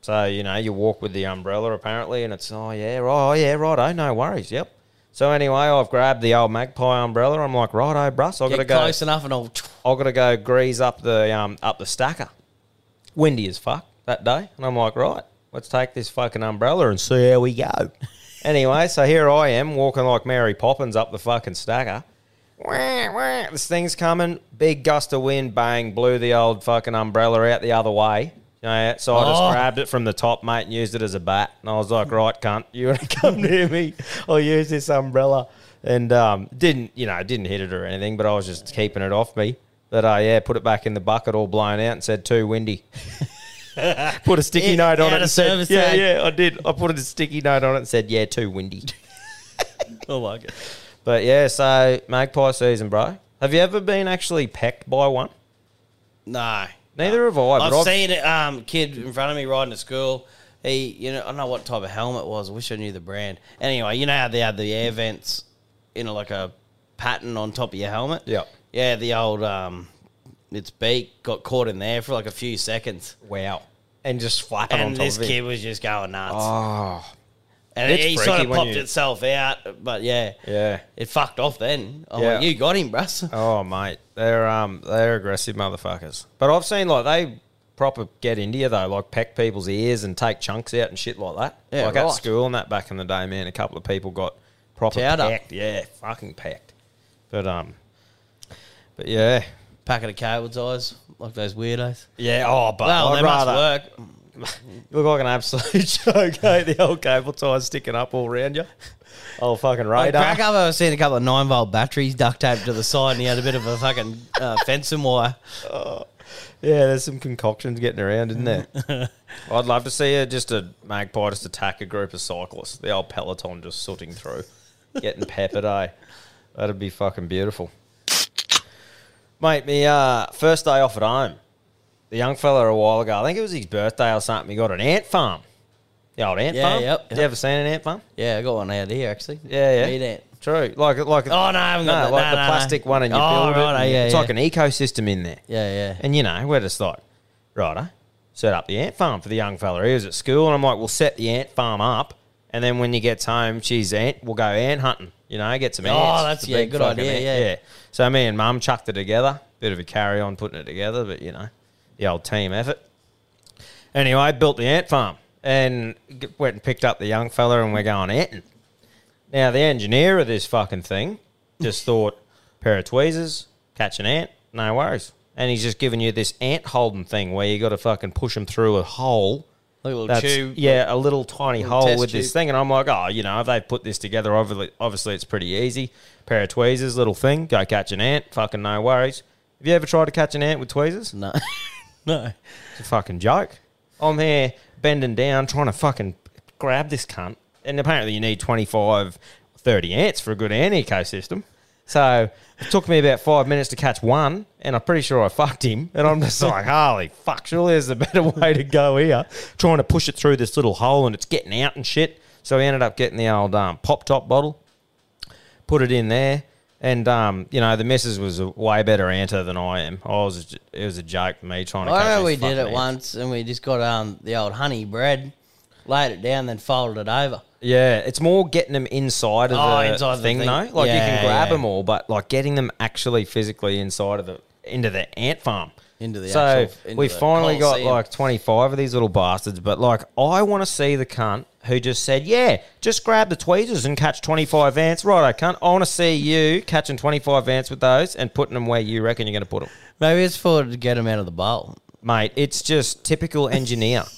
So you know you walk with the umbrella apparently, and it's oh yeah, right, oh yeah, right, oh no worries, yep. So anyway, I've grabbed the old magpie umbrella. I'm like, right, oh, bruss, I've got to go. close enough, and I'll. I've got to go grease up the um up the stacker. Windy as fuck that day, and I'm like, right, let's take this fucking umbrella and see how we go. anyway, so here I am walking like Mary Poppins up the fucking stacker. Wah, wah, This thing's coming, big gust of wind, bang, blew the old fucking umbrella out the other way. You know, so I just Oh. grabbed it from the top, mate, and used it as a bat. And I was like, right, cunt, you want to come near me? I'll use this umbrella. And um, didn't, you know, didn't hit it or anything, but I was just keeping it off me. But uh, yeah, put it back in the bucket, all blown out, and said too windy. put a sticky It- note on it and said, yeah, tag. yeah, I did. I put a sticky note on it and said, yeah, too windy. I like it. But yeah, so magpie season, bro. Have you ever been actually pecked by one? No. Neither have I. I've I've, seen a um, kid in front of me riding to school. He, you know, I don't know what type of helmet it was. I wish I knew the brand. Anyway, you know how they had the air vents, you know, like a pattern on top of your helmet. Yep. Yeah, the old um, its beak got caught in there for like a few seconds, wow. And just flapping on and top this of it. kid was just going nuts. Oh, And It's he freaky sort of when popped you- itself out, but yeah, Yeah. it fucked off then. I'm Yeah. like, you got him, bruss. Oh mate, they're um they're aggressive motherfuckers. But I've seen like they proper get into you though, like peck people's ears and take chunks out and shit like that. Yeah, like at right. school and that back in the day, man, a couple of people got proper Towed up. pecked. Yeah, fucking pecked. But um, but yeah, Packet of cable ties, like those weirdos. yeah. Oh, but Well, I'd they rather must work. you look like an absolute joke. eh? The old cable ties sticking up all around you. Old fucking Like, crack up, I've seen a couple of nine volt batteries duct taped to the side, and he had a bit of a fucking uh, fencing wire. Oh, Yeah, there's some concoctions getting around, isn't there? I'd love to see a, just a magpie just attack a group of cyclists. The old peloton just sooting through, getting peppered. Eh? That'd be fucking beautiful, mate. Me uh, first day off at home. The young fella a while ago. I think it was his birthday or something. He got an ant farm. The old ant Yeah, farm. yep, You yep. ever seen an ant farm? Yeah, I got one out here actually. Yeah, yeah. Meat ant. True. Like like Oh no, I haven't no, got that. like No, the no, no. plastic one, and you oh, build it. right, yeah, it's yeah. like an ecosystem in there. yeah, yeah. And you know, we're just like, righto, set up the ant farm for the young fella. He was at school, and I'm like, we'll set the ant farm up, and then when he gets home, she's ant. We'll go ant hunting. You know, get some ants. Oh, ants. that's- The yeah, big good fucking idea, ant- yeah. So me and mum chucked it together. Bit of a carry on putting it together, but you know, the old team effort. Anyway, built the ant farm and g- went and picked up the young fella, and we're going anting. Now the engineer of this fucking thing just thought pair of tweezers, catch an ant, no worries. And he's just giving you this ant holding thing where you got to fucking push them through a hole. A little That's, tube. yeah, a little tiny Little hole with this thing, and I'm like, oh, you know, if they've put this together, obviously, obviously it's pretty easy. Pair of tweezers, little thing, go catch an ant, fucking no worries. Have you ever tried to catch an ant with tweezers? No, no. It's a fucking joke. I'm here bending down, trying to fucking grab this cunt. And apparently you need 25, 30 ants for a good ant ecosystem. So it took me about five minutes to catch one, and I'm pretty sure I fucked him. And I'm just like, holy fuck, surely there's a better way to go here. Trying to push it through this little hole, and it's getting out and shit. So we ended up getting the old um, pop top bottle, put it in there. And um, you know the missus was a way better anter than I am. I was, it was a joke for me trying to. I catch remember we did it ants. once, and we just got um the old honey bread, laid it down, then folded it over. Yeah, it's more getting them inside of Oh, the inside the thing, thing. though. Like you Yeah, can grab yeah. them all, but like getting them actually physically inside of the into the ant farm. Into the so actual- into we the finally got Colosseum. like twenty five of these little bastards. But like, I want to see the cunt who just said, "Yeah, just grab the tweezers and catch twenty five ants." Right, I cunt. I want to see you catching twenty five ants with those and putting them where you reckon you're going to put them. Maybe it's for to get them out of the bowl. Mate, it's just typical engineer.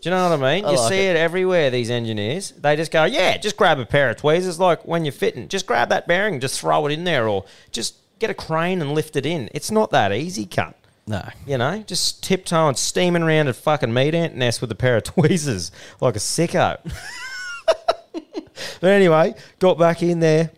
Do you know what I mean? I you like see it. it. everywhere, these engineers. They just go, yeah, just grab a pair of tweezers like when you're fitting. Just grab that bearing, just throw it in there, or just get a crane and lift it in. It's not that easy, cunt. No. You know, just tiptoeing, steaming around a fucking meat ant nest with a pair of tweezers like a sicko. but anyway, got back in there,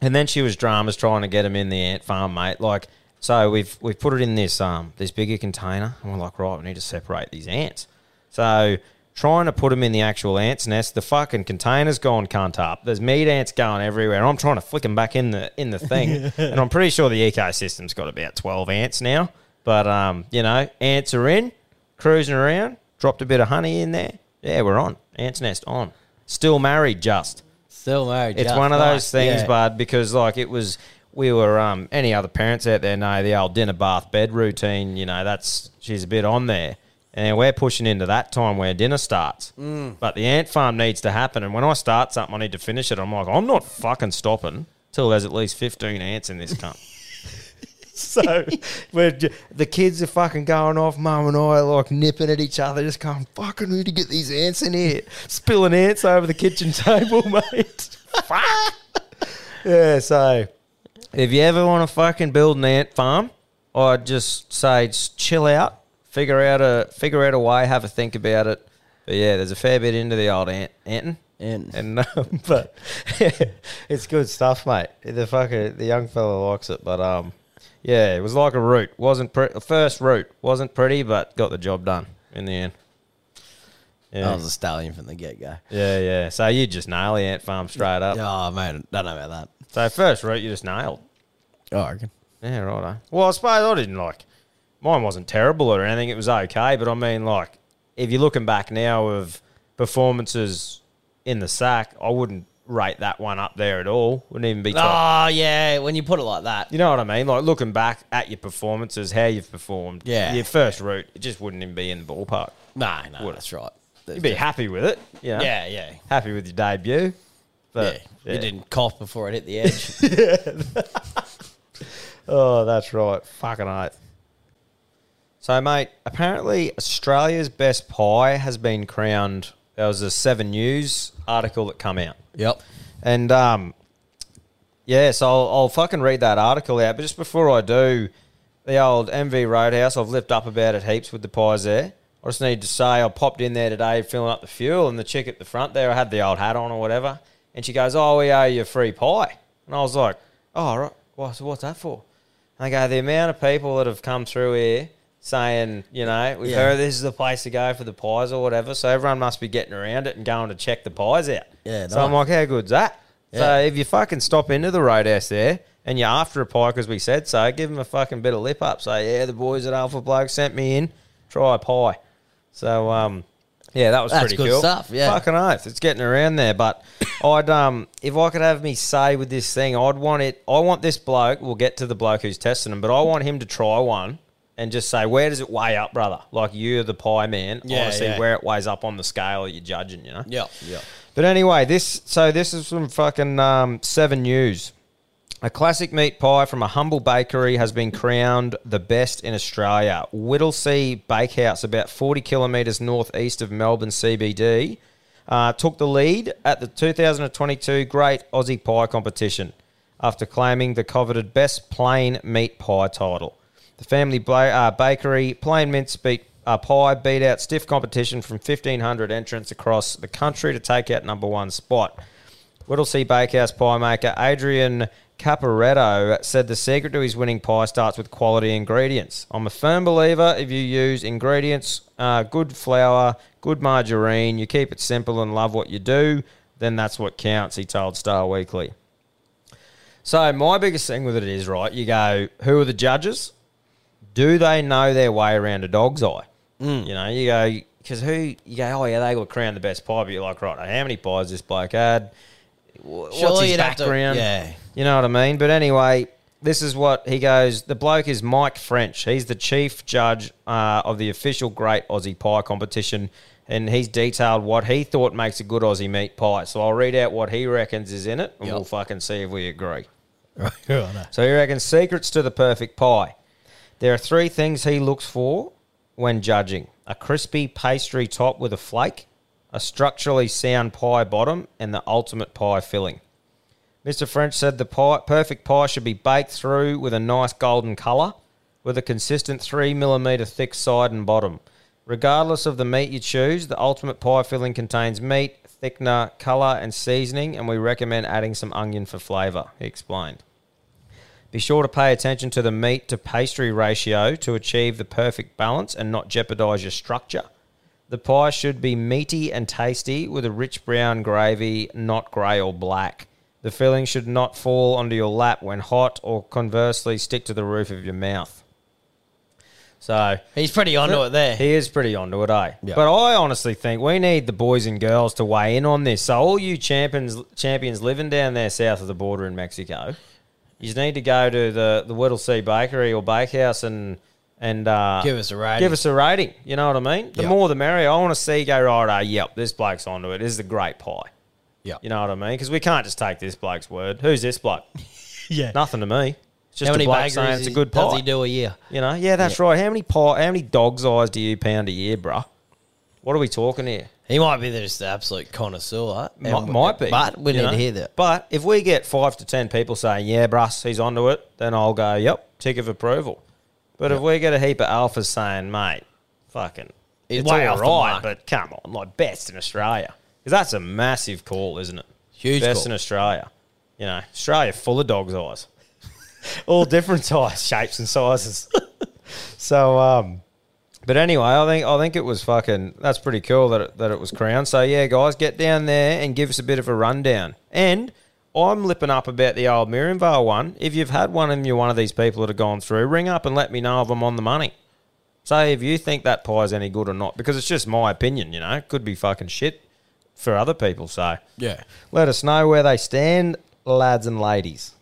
and then she was dramas trying to get him in the ant farm, mate. Like, so we've we've put it in this um this bigger container, and we're like, right, we need to separate these ants. So trying to put them in the actual ants nest, the fucking container's gone cunt up. There's meat ants going everywhere, and I'm trying to flick them back in the in the thing, and I'm pretty sure the ecosystem's got about twelve ants now. But um, you know, ants are in, cruising around. Dropped a bit of honey in there. Yeah, we're on. Ants nest on. Still married, just. Still married. It's one of nice. those things, Yeah. bud, because like it was, we were. Um, any other parents out there know the old dinner, bath, bed routine. You know, that's she's a bit on there, and we're pushing into that time where dinner starts. Mm. But the ant farm needs to happen, and when I start something, I need to finish it. I'm like, I'm not fucking stopping till there's at least fifteen ants in this cunt. so we're j- the kids are fucking going off. Mum and I are like nipping at each other, just going, "Fucking need to get these ants in here." Spilling ants over the kitchen table, mate. Fuck. Yeah. So if you ever want to fucking build an ant farm, I'd just say just chill out, figure out a figure out a way, have a think about it. But yeah, there's a fair bit into the old ant anting. Ant. And um, but it's good stuff, mate. The fucker, the young fella likes it, but um, yeah, it was like a root. wasn't pre- first root wasn't pretty, but got the job done in the end. Yeah, I was a stallion from the get go. yeah, yeah. So you just nail the ant farm straight up. Oh man, don't know about that. So first root you just nailed. Oh, I reckon. Yeah, right. Well, I suppose I didn't like. Mine wasn't terrible or anything. It was okay, but I mean, like, if you're looking back now of performances in the sack, I wouldn't rate that one up there at all. Wouldn't even be top. Oh yeah, when you put it like that. You know what I mean? Like looking back at your performances, how you've performed, Yeah. your first route, it just wouldn't even be in the ballpark. No, no, Would it? that's right. You'd be happy with it, you know? Yeah, yeah, Happy with your debut. yeah. But You didn't cough before it hit the edge. Oh, that's right. Fucking oath. So, mate, apparently Australia's best pie has been crowned. There was a Seven News article that come out. yep. And um, yeah, so I'll, I'll fucking read that article out. But just before I do, the old MV Roadhouse, I've lifted up about it heaps with the pies there. I just need to say I popped in there today filling up the fuel, and the chick at the front there, I had the old hat on or whatever, and she goes, "Oh, we owe you a free pie," and I was like, "Oh, right. Well, so what's that for?" And I go, "The amount of people that have come through here." Saying, you know, we've Yeah. heard this is the place to go for the pies or whatever. So everyone must be getting around it and going to check the pies out. Yeah, So I'm like, how good's that? So if you fucking stop into the roadhouse there and you're after a pie because we said so, give them a fucking bit of lip up. Say, yeah, the boys at Alpha Bloke sent me in. Try a pie. So um, yeah, that was That's pretty good cool. stuff, yeah. fucking oath, it's getting around there. But I'd um, if I could have me say with this thing, I'd want it. I want this bloke. We'll get to the bloke who's testing them, but I want him to try one. And just say, where does it weigh up, brother? Like you're the pie man. I Yeah, want to see yeah. where it weighs up on the scale that you're judging, you know? Yeah, yeah. But anyway, this so this is from fucking um, Seven News. A classic meat pie from a humble bakery has been crowned the best in Australia. Whittlesea Bakehouse, about 40 kilometres northeast of Melbourne CBD, uh, took the lead at the 2022 Great Aussie Pie Competition after claiming the coveted Best Plain Meat Pie title. The family uh, bakery plain mince beat uh, pie beat out stiff competition from 1,500 entrants across the country to take out number one spot. Whittlesea Bakehouse pie maker Adrian Caporetto said the secret to his winning pie starts with quality ingredients. I'm a firm believer if you use ingredients, uh, good flour, good margarine, you keep it simple and love what you do, then that's what counts, he told Star Weekly. So my biggest thing with it is right. You go, who are the judges? Do they know their way around a dog's eye? Mm. You know, you go because who you go, oh yeah, they got crowned the best pie. But you're like, right, how many pies this bloke had? Wh- What's Surely his you'd to- yeah. you know what I mean. But anyway, this is what he goes. The bloke is Mike French. He's the chief judge uh, of the official Great Aussie Pie competition. And he's detailed what he thought makes a good Aussie meat pie. So I'll read out what he reckons is in it, and Yep. we'll fucking see if we agree. Right. So he reckons secrets to the perfect pie. There are three things he looks for when judging a crispy pastry top with a flake, a structurally sound pie bottom, and the ultimate pie filling. Mr. French said the pie, perfect pie should be baked through with a nice golden colour, with a consistent 3mm thick side and bottom. Regardless of the meat you choose, the ultimate pie filling contains meat, thickener, colour, and seasoning, and we recommend adding some onion for flavour, he explained. Be sure to pay attention to the meat to pastry ratio to achieve the perfect balance and not jeopardize your structure. The pie should be meaty and tasty with a rich brown gravy, not grey or black. The filling should not fall onto your lap when hot or conversely stick to the roof of your mouth. So He's pretty onto it there. he is pretty onto it, eh? But I honestly think we need the boys and girls to weigh in on this. So all you champions champions living down there south of the border in Mexico, you need to go to the the Whittlesea Bakery or Bakehouse and and uh, Give us a rating. Give us a rating. You know what I mean? The Yep. more the merrier. I want to see you go right. Oh, yep, this bloke's onto it. This is a great pie. Yeah. You know what I mean? Because we can't just take this bloke's word. Who's this bloke? Yeah. Nothing to me. It's just How a bloke saying it's a good does pie. he do a year? You know, yeah, that's right. How many pie, how many dog's eyes do you pound a year, bruh? What are we talking here? He might be just the absolute connoisseur. Might, might be, But we you need know? to hear that. But if we get five to ten people saying, "Yeah, bruss, he's onto it," then I'll go, "Yep, tick of approval." But if we get a heap of alphas saying, "Mate, fucking, it's way all off the right," mark. but come on, like best in Australia, because that's a massive call, isn't it? Huge best call. in Australia. You know, Australia full of dogs' eyes, all different size, shapes, and sizes. so, um, but anyway, I think I think it was fucking. That's pretty cool that it, that it was crowned. So yeah, guys, get down there and give us a bit of a rundown. And I'm lipping up about the old Miriamvale one. If you've had one and you're one of these people that have gone through, ring up and let me know if I'm on the money. Say if you think that pie's any good or not, because it's just my opinion. You know, it could be fucking shit. for other people. So Yeah. let us know where they stand, lads and ladies.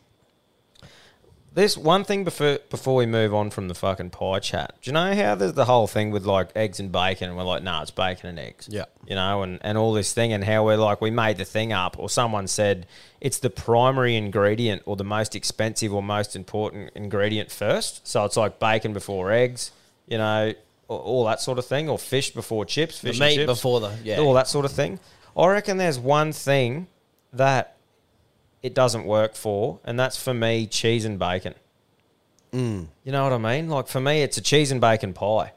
This one thing before before we move on from the fucking pie chat. Do you know how there's the whole thing with like eggs and bacon, and we're like, nah, it's bacon and eggs. Yeah. You know, and, and all this thing, and how we're like, we made the thing up, or someone said it's the primary ingredient, or the most expensive, or most important ingredient first. So it's like bacon before eggs, you know, all, all that sort of thing, or fish before chips, fish and meat chips before the yeah. all that sort of thing. I reckon there's one thing that it doesn't work for, and that's for me cheese and bacon. Mm. You know what I mean? Like for me, it's a cheese and bacon pie.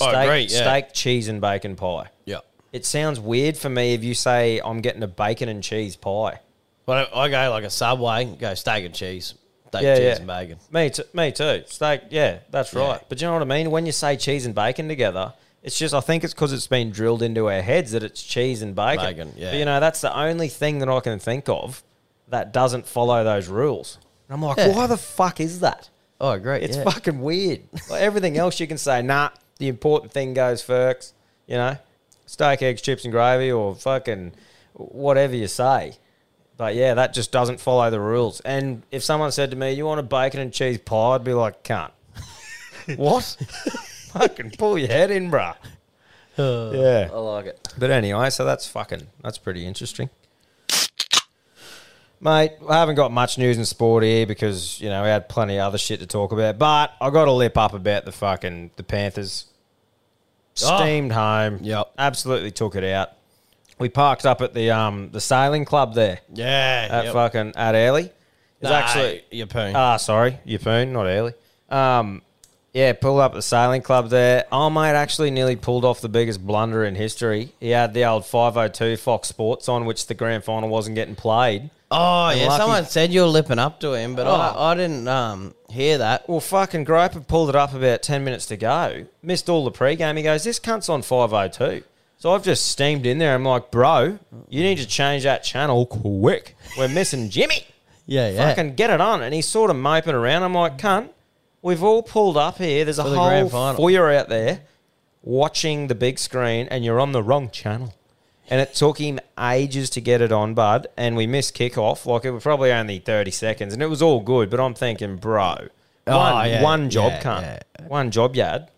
I Steak, agree, yeah. steak, cheese, and bacon pie. Yeah. It sounds weird for me if you say I'm getting a bacon and cheese pie. But I go like a Subway, go steak and cheese, steak, Yeah, cheese, yeah. and bacon. Me too. Me too. Steak. Yeah, that's right. But you know what I mean? When you say cheese and bacon together, it's just I think it's because it's been drilled into our heads that it's cheese and bacon. Bacon, yeah. But you know that's the only thing that I can think of that doesn't follow those rules. And I'm like, Yeah. why the fuck is that? Oh, great. It's yeah. fucking weird. Like everything else you can say, nah. The important thing goes first. You know, steak, eggs, chips, and gravy, or fucking whatever you say. But yeah, that just doesn't follow the rules. And if someone said to me, "You want a bacon and cheese pie?" I'd be like, "Can't." what? fucking pull your head in, bruh. yeah. I like it. But anyway, so that's fucking that's pretty interesting. Mate, I haven't got much news in sport here because, you know, we had plenty of other shit to talk about. But I got to lip up about the fucking the Panthers. Oh. Steamed home. Yep. Absolutely took it out. We parked up at the um the sailing club there Yeah. at yep. fucking at Airlie. It's Nah, actually Yeppoon. Ah, sorry, Yeppoon, not Airlie. Um, yeah, pulled up at the sailing club there. Oh, mate, actually nearly pulled off the biggest blunder in history. He had the old 502 Fox Sports on, which the grand final wasn't getting played. Oh yeah, lucky- someone said you were lipping up to him, but Oh. I, I didn't um, hear that. Well, fucking Groper pulled it up about 10 minutes to go. Missed all the pregame. He goes, This cunt's on 502. So I've just steamed in there. I'm like, Bro, you need to change that channel quick. We're missing Jimmy. Yeah, yeah. Fucking get it on. And he's sort of moping around. I'm like, cunt, we've all pulled up here. There's a For the whole grand final. foyer out there watching the big screen, and you're on the wrong channel. And it took him ages to get it on, bud. And we missed kickoff. Like, it was probably only 30 seconds. And it was all good. But I'm thinking, bro, Oh, one, yeah, one job, yeah, cunt. One job, yad.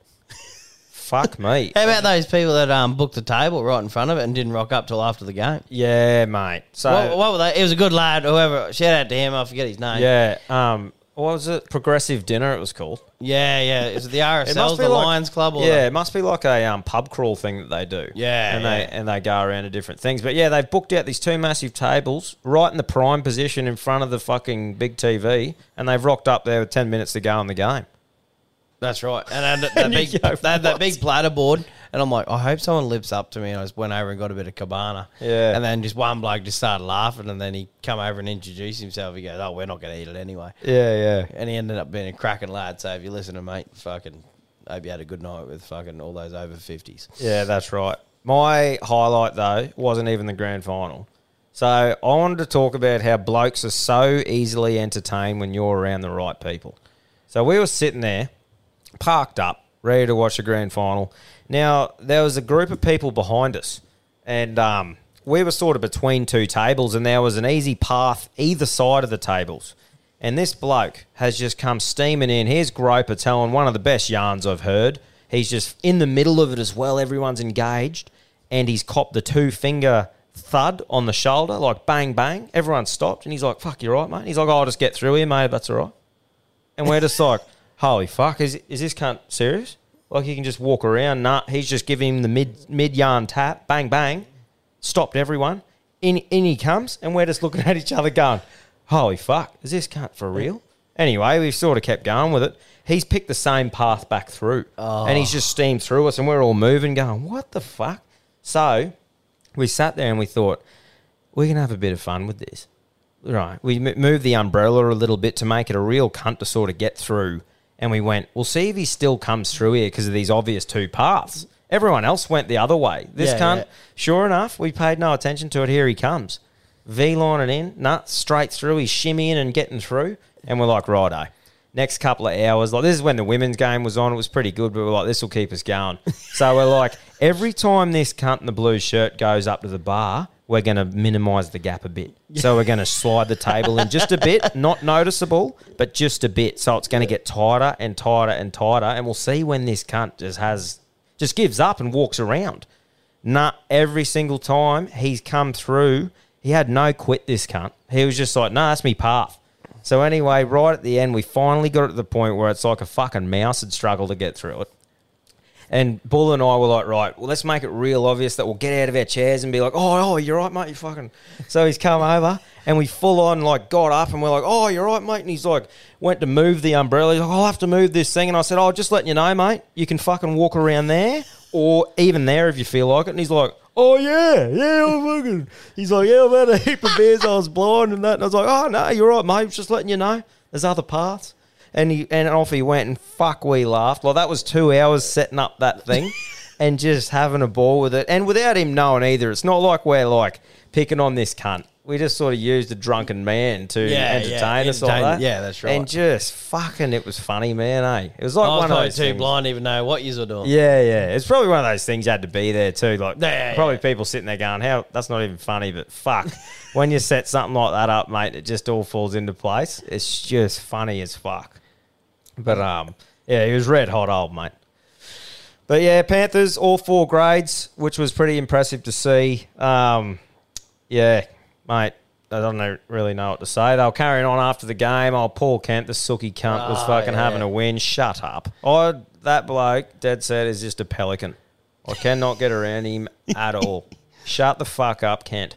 Fuck me. How about those people that um, booked the table right in front of it and didn't rock up till after the game? Yeah, mate. So, what, what were they? It was a good lad. Whoever, shout out to him. I forget his name. yeah. Um, what was it? Progressive dinner, it was called. yeah, yeah. Is it the It RSL, must be the like- Lions Club? Or yeah, it must be like a um, pub crawl thing that they do. Yeah, and yeah. they and they go around to different things. But yeah, they've booked out these two massive tables right in the prime position in front of the fucking big TV, and they've rocked up there with ten minutes to go in the game. That's right. And, and that, you big, go, they had that big platter board. And I'm like, I hope someone lives up to me. And I just went over and got a bit of cabana. Yeah. And then just one bloke just started laughing. And then he come over and introduced himself. He goes, Oh, we're not going to eat it anyway. Yeah, yeah. And he ended up being a cracking lad. So if you listen to mate, fucking, hope you had a good night with fucking all those over 50s. Yeah, that's right. My highlight though wasn't even the grand final. So I wanted to talk about how blokes are so easily entertained when you're around the right people. So we were sitting there, parked up, ready to watch the grand final. Now there was a group of people behind us, and um, we were sort of between two tables, and there was an easy path either side of the tables. And this bloke has just come steaming in. Here's Groper telling one of the best yarns I've heard. He's just in the middle of it as well. Everyone's engaged. And he's copped the two finger thud on the shoulder, like bang, bang. Everyone stopped. And he's like, fuck, you're right, mate? He's like, I'll just get through here, mate. That's all right. And we're just like, holy fuck, is, is this cunt serious? Like he can just walk around. Nah, he's just giving him the mid mid yarn tap, bang, bang. Stopped everyone. In, in he comes, and we're just looking at each other going, holy fuck, is this cunt for real? Anyway, we've sort of kept going with it. He's picked the same path back through, and he's just steamed through us, and we're all moving, going, what the fuck? So we sat there and we thought, we can have a bit of fun with this. Right. We moved the umbrella a little bit to make it a real cunt to sort of get through. And we went, we'll see if he still comes through here because of these obvious two paths. Everyone else went the other way. This Yeah, cunt, yeah. sure enough, we paid no attention to it. Here he comes. V lining in, nut, straight through. He's shimmying and getting through. And we're like, righto. Next couple of hours, like this is when the women's game was on. It was pretty good, but we're like, this will keep us going. so we're like, every time this cunt in the blue shirt goes up to the bar, we're going to minimise the gap a bit. So we're going to slide the table in just a bit, not noticeable, but just a bit. So it's going to get tighter and tighter and tighter, and we'll see when this cunt just has just gives up and walks around. Nah, every single time he's come through, he had no quit. This cunt. He was just like, nah, that's me path. So anyway, right at the end, we finally got it to the point where it's like a fucking mouse had struggled to get through it. And Bull and I were like, right, well, let's make it real obvious that we'll get out of our chairs and be like, oh, oh, you're right, mate, you fucking. So he's come over and we full on like got up and we're like, oh, you're right, mate. And he's like, went to move the umbrella. He's like, I'll have to move this thing. And I said, oh, just letting you know, mate, you can fucking walk around there or even there if you feel like it. And he's like, oh, yeah, yeah, I'm fucking. He's like, yeah, I've had a heap of beers. I was blind and that. And I was like, oh, no, you're right, mate. Just letting you know. There's other paths and he and off he went and fuck we laughed. Well, that was two hours setting up that thing and just having a ball with it, and without him knowing either. It's not like we're like picking on this cunt. We just sort of used a drunken man to Yeah, entertain yeah, us entertain- that. yeah, that's right. And just fucking, it was funny, man. Eh? It was like I was one of those too things. blind to even know what you were doing. Yeah, yeah. It's probably one of those things you had to be there too. Like Yeah, probably people sitting there going, "How that's not even funny." But fuck, when you set something like that up, mate, it just all falls into place. It's just funny as fuck. But um, yeah, he was red hot old mate. But yeah, Panthers all four grades, which was pretty impressive to see. Um, yeah, mate. I don't know, really know what to say. They were carrying on after the game. Oh, Paul Kent, the sooky cunt, was Oh, fucking yeah. having a win. Shut up. I, that bloke, dead set, is just a pelican. I cannot get around him at all. Shut the fuck up, Kent.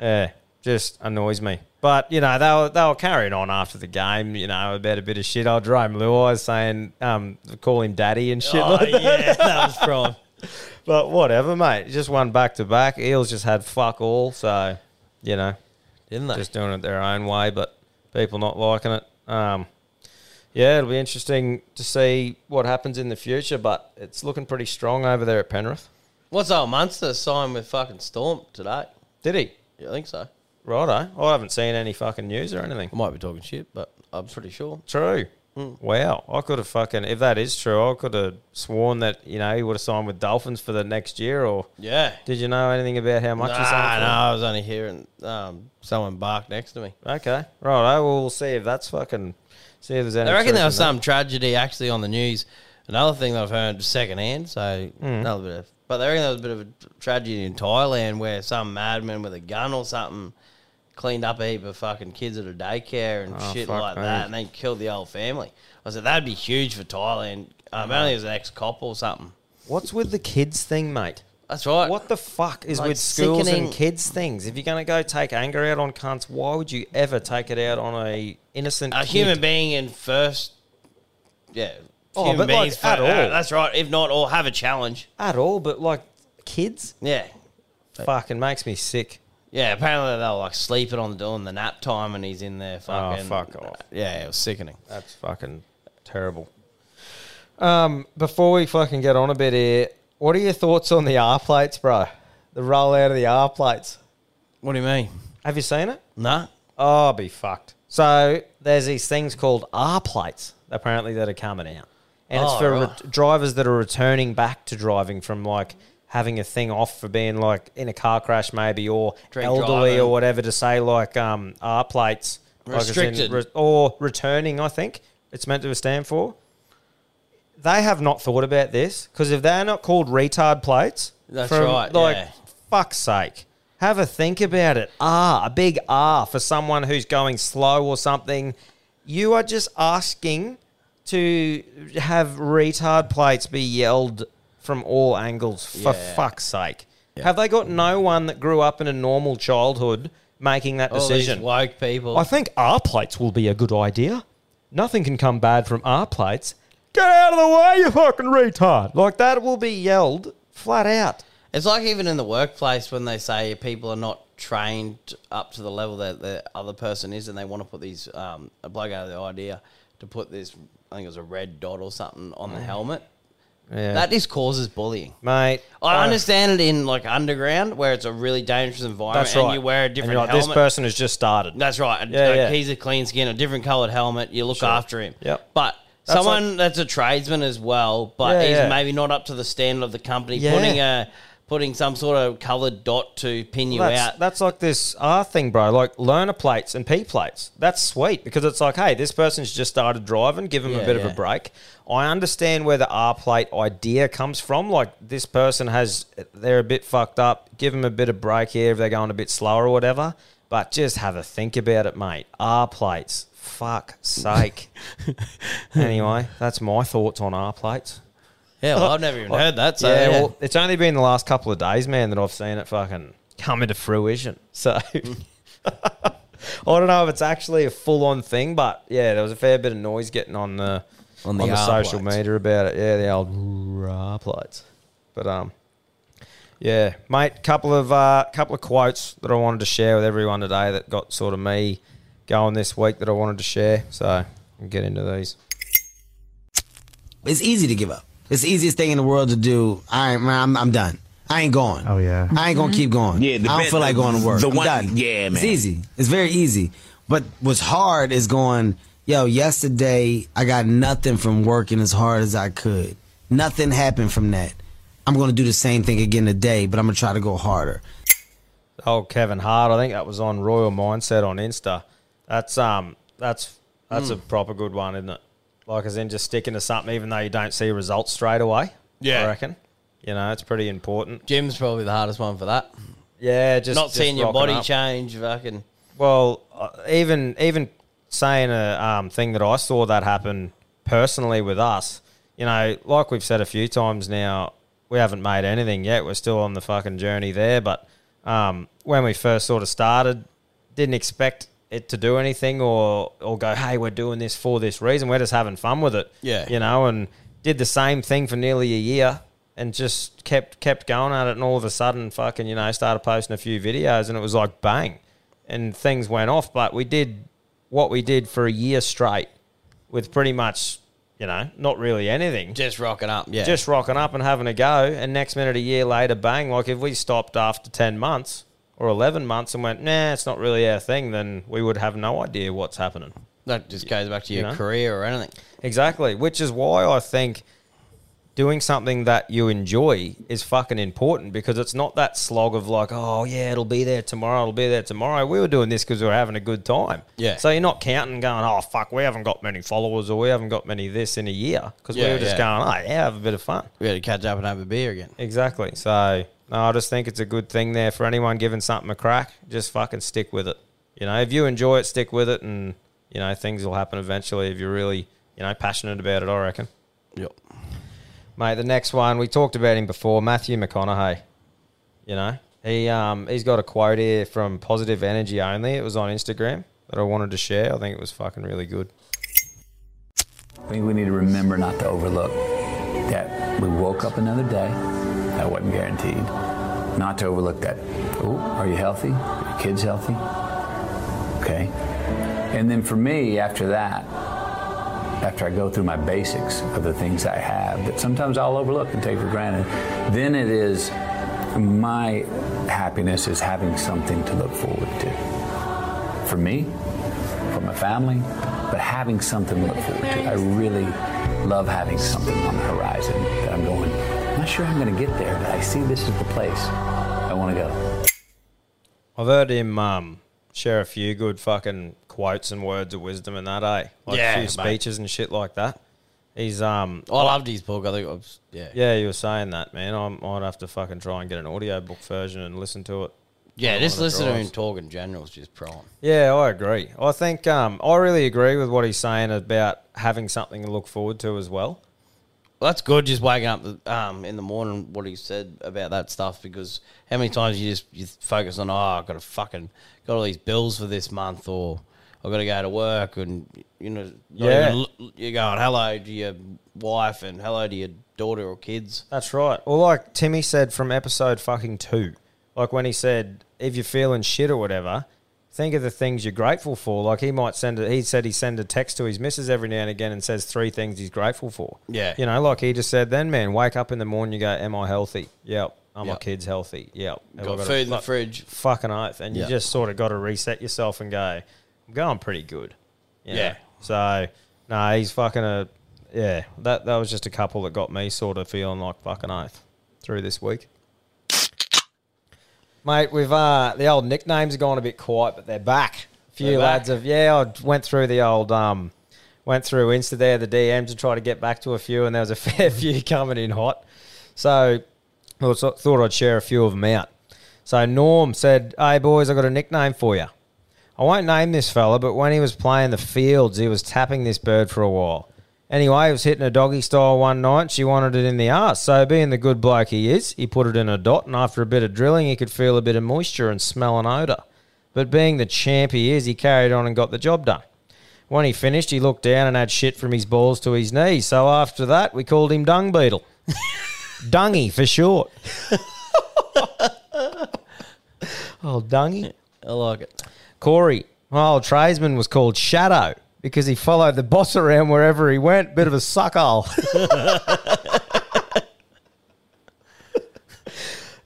Yeah, just annoys me. But, you know, they were, they were carrying on after the game, you know, about a bit of shit. Old Jarome Luai saying, um, call him daddy and shit Oh, like that. yeah, that was prime. But whatever, mate. Just one back to back. Eels just had fuck all, so, you know, Didn't they? just doing it their own way, but people not liking it. Um, yeah, it'll be interesting to see what happens in the future, but it's looking pretty strong over there at Penrith. What's old Munster signed with fucking Storm today? Did he? Yeah, I think so. Righto. I haven't seen any fucking news or anything. I might be talking shit, but I'm pretty sure. True. Wow. I could have fucking, if that is true, I could have sworn that, you know, he would have signed with Dolphins for the next year, or Yeah. did you know anything about how much he Nah, signed no. I was only hearing um, someone bark next to me. Okay. Right. We'll see if that's fucking, see if there's any. I reckon there was in that. some tragedy actually on the news. Another thing that I've heard secondhand, so Hmm. another bit of, but they reckon there was a bit of a tragedy in Thailand where some madman with a gun or something cleaned up a heap of fucking kids at a daycare and Oh, shit fuck like me. that, and then killed the whole family. I said that'd be huge for Thailand. Um, Apparently, it was an ex-cop or something. What's with the kids thing, mate? That's right. What the fuck is Like with schools sickening- and kids things? If you're going to go take anger out on cunts, why would you ever take it out on a innocent a kid? human being in first, yeah. Oh, human but, like, beings at all. uh, that's right. If not, or have a challenge. at all? But like kids, Yeah. fucking makes me sick. Yeah, apparently they were like sleeping on the during the nap time, and he's in there fucking. Oh fuck off. Yeah, it was sickening. That's fucking terrible. Um, before we fucking get on a bit here, what are your thoughts on the R plates, bro? The rollout of the R plates. What do you mean? Have you seen it? Nah. Oh, I'll be fucked. So there's these things called R plates apparently that are coming out, and it's Oh, for right. ret- drivers that are returning back to driving from like having a thing off for being like in a car crash maybe or Drink elderly driving. or whatever to say like um, R plates like Restricted. re- or returning. I think it's meant to stand for. They have not thought about this because if they're not called retard plates, That's from, right, Like yeah. fuck's sake. Have a think about it. R, a big R for someone who's going slow or something. You are just asking to have retard plates be yelled from all angles for Yeah. fuck's sake. Have they got no one that grew up in a normal childhood making that All decision? these woke people. I think R plates will be a good idea. Nothing can come bad from R plates. Get out of the way, you fucking retard. Like that will be yelled flat out. it's like even in the workplace when they say people are not trained up to the level that the other person is, and they want to put these. Um, a bloke out of the idea to put this. I think it was a red dot or something on the Mm. helmet. Yeah. That just causes bullying. mate. I understand it in like underground where it's a really dangerous environment That's right. and you wear a different like, helmet. This person has just started. That's right. Yeah, like, yeah. He's a clean skin, a different coloured helmet. You look Sure. after him. Yep. But That's someone that's a tradesman as well, but Yeah, he's yeah. maybe not up to the standard of the company, Yeah. putting a putting some sort of coloured dot to pin you that's, out. that's like this R thing, bro. Like learner plates and P plates. That's sweet because it's like, hey, this person's just started driving. Give them Yeah, a bit of a break. I understand where the R plate idea comes from. Like this person has, they're a bit fucked up. Give them a bit of break here if they're going a bit slower or whatever. But just have a think about it, mate. R plates. Fuck sake. anyway, that's my thoughts on R plates. Yeah, well, I've never even heard that. So yeah, yeah, well, it's only been the last couple of days, man, that I've seen it fucking come into fruition. So I don't know if it's actually a full on thing, but yeah, there was a fair bit of noise getting on the On on the the, social plates. media about it. Yeah, the old R plates. But um, yeah, mate, couple of uh, couple of quotes that I wanted to share with everyone today that got sort of me going this week that I wanted to share. So I'll get into these. It's easy to give up. It's the easiest thing in the world to do. I ain't, man, I'm, I'm done. I ain't going. Oh, yeah. I ain't gonna keep going. Yeah, the I don't bit- feel like going to work. the I'm one- done. yeah, It's man. easy. It's very easy. But what's hard is going. Yo, yesterday I got nothing from working as hard as I could. Nothing happened from that. I'm gonna do the same thing again today, but I'm gonna try to go harder. Oh, Kevin Hart. I think that was on Royal Mindset on Insta. That's um, that's that's Hmm. a proper good one, isn't it? Like, as in just sticking to something, even though you don't see results straight away. Yeah. I reckon. You know, it's pretty important. Gym's probably the hardest one for that. Yeah, just Not just seeing your body up. change, fucking. Well, uh, even even saying a um, thing that I saw that happen personally with us, you know, like we've said a few times now, we haven't made anything yet. We're still on the fucking journey there. But um, when we first sort of started, didn't expect it to do anything or or go, hey, we're doing this for this reason. We're just having fun with it. Yeah. you know, and did the same thing for nearly a year. And just kept kept going at it, and all of a sudden, fucking, you know, started posting a few videos, and it was like bang, and things went off. But we did what we did for a year straight with pretty much, you know, not really anything. Just rocking up, yeah. Just rocking up and having a go. And next minute, a year later, bang. Like if we stopped after 10 months or 11 months and went, nah, it's not really our thing, then we would have no idea what's happening. that just goes back to your You know? career or anything. Exactly. Which is why I think doing something that you enjoy is fucking important because it's not that slog of like, oh, yeah, it'll be there tomorrow, it'll be there tomorrow. We were doing this because we were having a good time. Yeah. So you're not counting going, oh, fuck, we haven't got many followers or we haven't got many this in a year because we were just yeah. going, oh, yeah, have a bit of fun. We had to catch up and have a beer again. Exactly. So no, I just think it's a good thing there for anyone giving something a crack. Just fucking stick with it. You know, if you enjoy it, stick with it, and you know things will happen eventually if you're really you know passionate about it. I reckon. Yep. Mate, the next one we talked about him before, Matthew McConaughey. You know, he um he's got a quote here from Positive Energy Only. It was on Instagram that I wanted to share. I think it was fucking really good. I think we need to remember not to overlook that we woke up another day. That wasn't guaranteed. Not to overlook that. Oh, are you healthy? Are your kids healthy? Okay. And then for me, after that, after I go through my basics of the things I have that sometimes I'll overlook and take for granted, then it is my happiness is having something to look forward to. For me, for my family, but having something to look forward to. I really love having something on the horizon that I'm going, not sure I'm going to get there, but I see this is the place I want to go. I've heard him um, share a few good fucking quotes and words of wisdom and that, eh? Like Yeah, a few mate. speeches and shit like that. He's um I loved his book. I think it was, yeah. yeah, you were saying that, man. I might have to fucking try and get an audiobook version and listen to it. Yeah, on just the listen to him drives. talk in general is just prime. Yeah, I agree. I think um, I really agree with what he's saying about having something to look forward to as well. Well, that's good. Just waking up um, in the morning, what he said about that stuff. Because how many times you just you focus on, oh, I've got to fucking got all these bills for this month, or I've got to go to work, and you know, Yeah. even you're going hello to your wife and hello to your daughter or kids. That's right. Or like Timmy said from episode fucking two, like when he said, if you're feeling shit or whatever, think of the things you're grateful for. Like he might send a, He said he send a text to his missus every now and again and says three things he's grateful for. Yeah. you know, like he just said. Then, man, wake up in the morning, you go, "Am I healthy? Yep. Are my Yep. kids healthy? Yep. Have I Got food in the fu- fridge. Fucking oath. And you just sort of got to reset yourself and go, I'm going pretty good. you know? Yeah. So, no, he's fucking a. Yeah, that that was just a couple that got me sort of feeling like fucking oath through this week. Mate, we've uh the old nicknames have gone a bit quiet, but they're back. A few They're back. lads have yeah, I went through the old um went through Insta there, the DMs to try to get back to a few, and there was a fair few coming in hot. So I thought thought I'd share a few of them out. So Norm said, Hey boys, I got a nickname for you. I won't name this fella, but when he was playing the fields, he was tapping this bird for a while. Anyway, he was hitting a doggy style one night. She wanted it in the arse. So, being the good bloke he is, he put it in a dot, and after a bit of drilling, he could feel a bit of moisture and smell an odour. But being the champ he is, he carried on and got the job done. When he finished, he looked down and had shit from his balls to his knees. So, after that, we called him Dung Beetle. Dungy for short. oh, Dungy. I like it. Corey, my old tradesman was called Shadow because he followed the boss around wherever he went. Bit of a suckhole.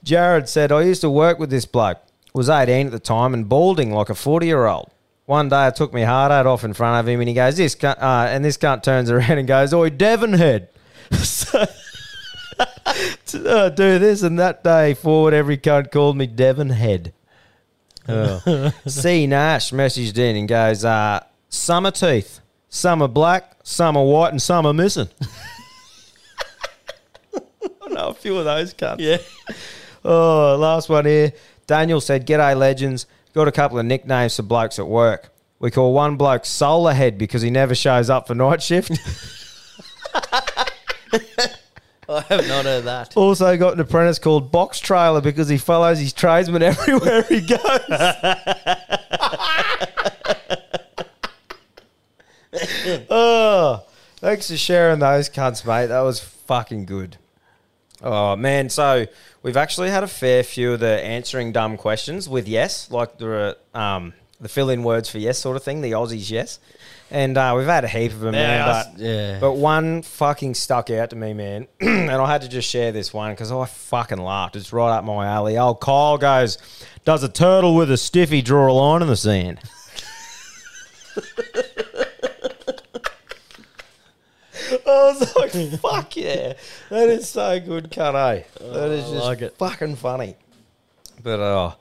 Jared said, I used to work with this bloke. Was 18 at the time and balding like a 40 year old. One day I took my hard hat off in front of him and he goes, This cunt, uh, and this cunt turns around and goes, Oi, Devonhead. so, to, uh, do this and that day forward, every cunt called me Devonhead. Oh. C Nash messaged in and goes, uh, some are teeth, some are black, some are white, and some are missing. I know a few of those cunts. Yeah. Oh, last one here. Daniel said, G'day, legends. Got a couple of nicknames for blokes at work. We call one bloke Solar Head because he never shows up for night shift. I have not heard that. also got an apprentice called Box Trailer because he follows his tradesman everywhere he goes. oh, thanks for sharing those cunts, mate. That was fucking good. Oh man, so we've actually had a fair few of the answering dumb questions with yes, like the um, the fill-in words for yes sort of thing, the Aussies yes, and uh, we've had a heap of them, Yeah, man. I But, yeah. but one fucking stuck out to me, man, and I had to just share this one because I fucking laughed. It's right up my alley. Old Kyle goes, "Does a turtle with a stiffy draw a line in the sand?" I was like, fuck yeah. That is so good, cunt, eh? That is just like fucking funny. But uh,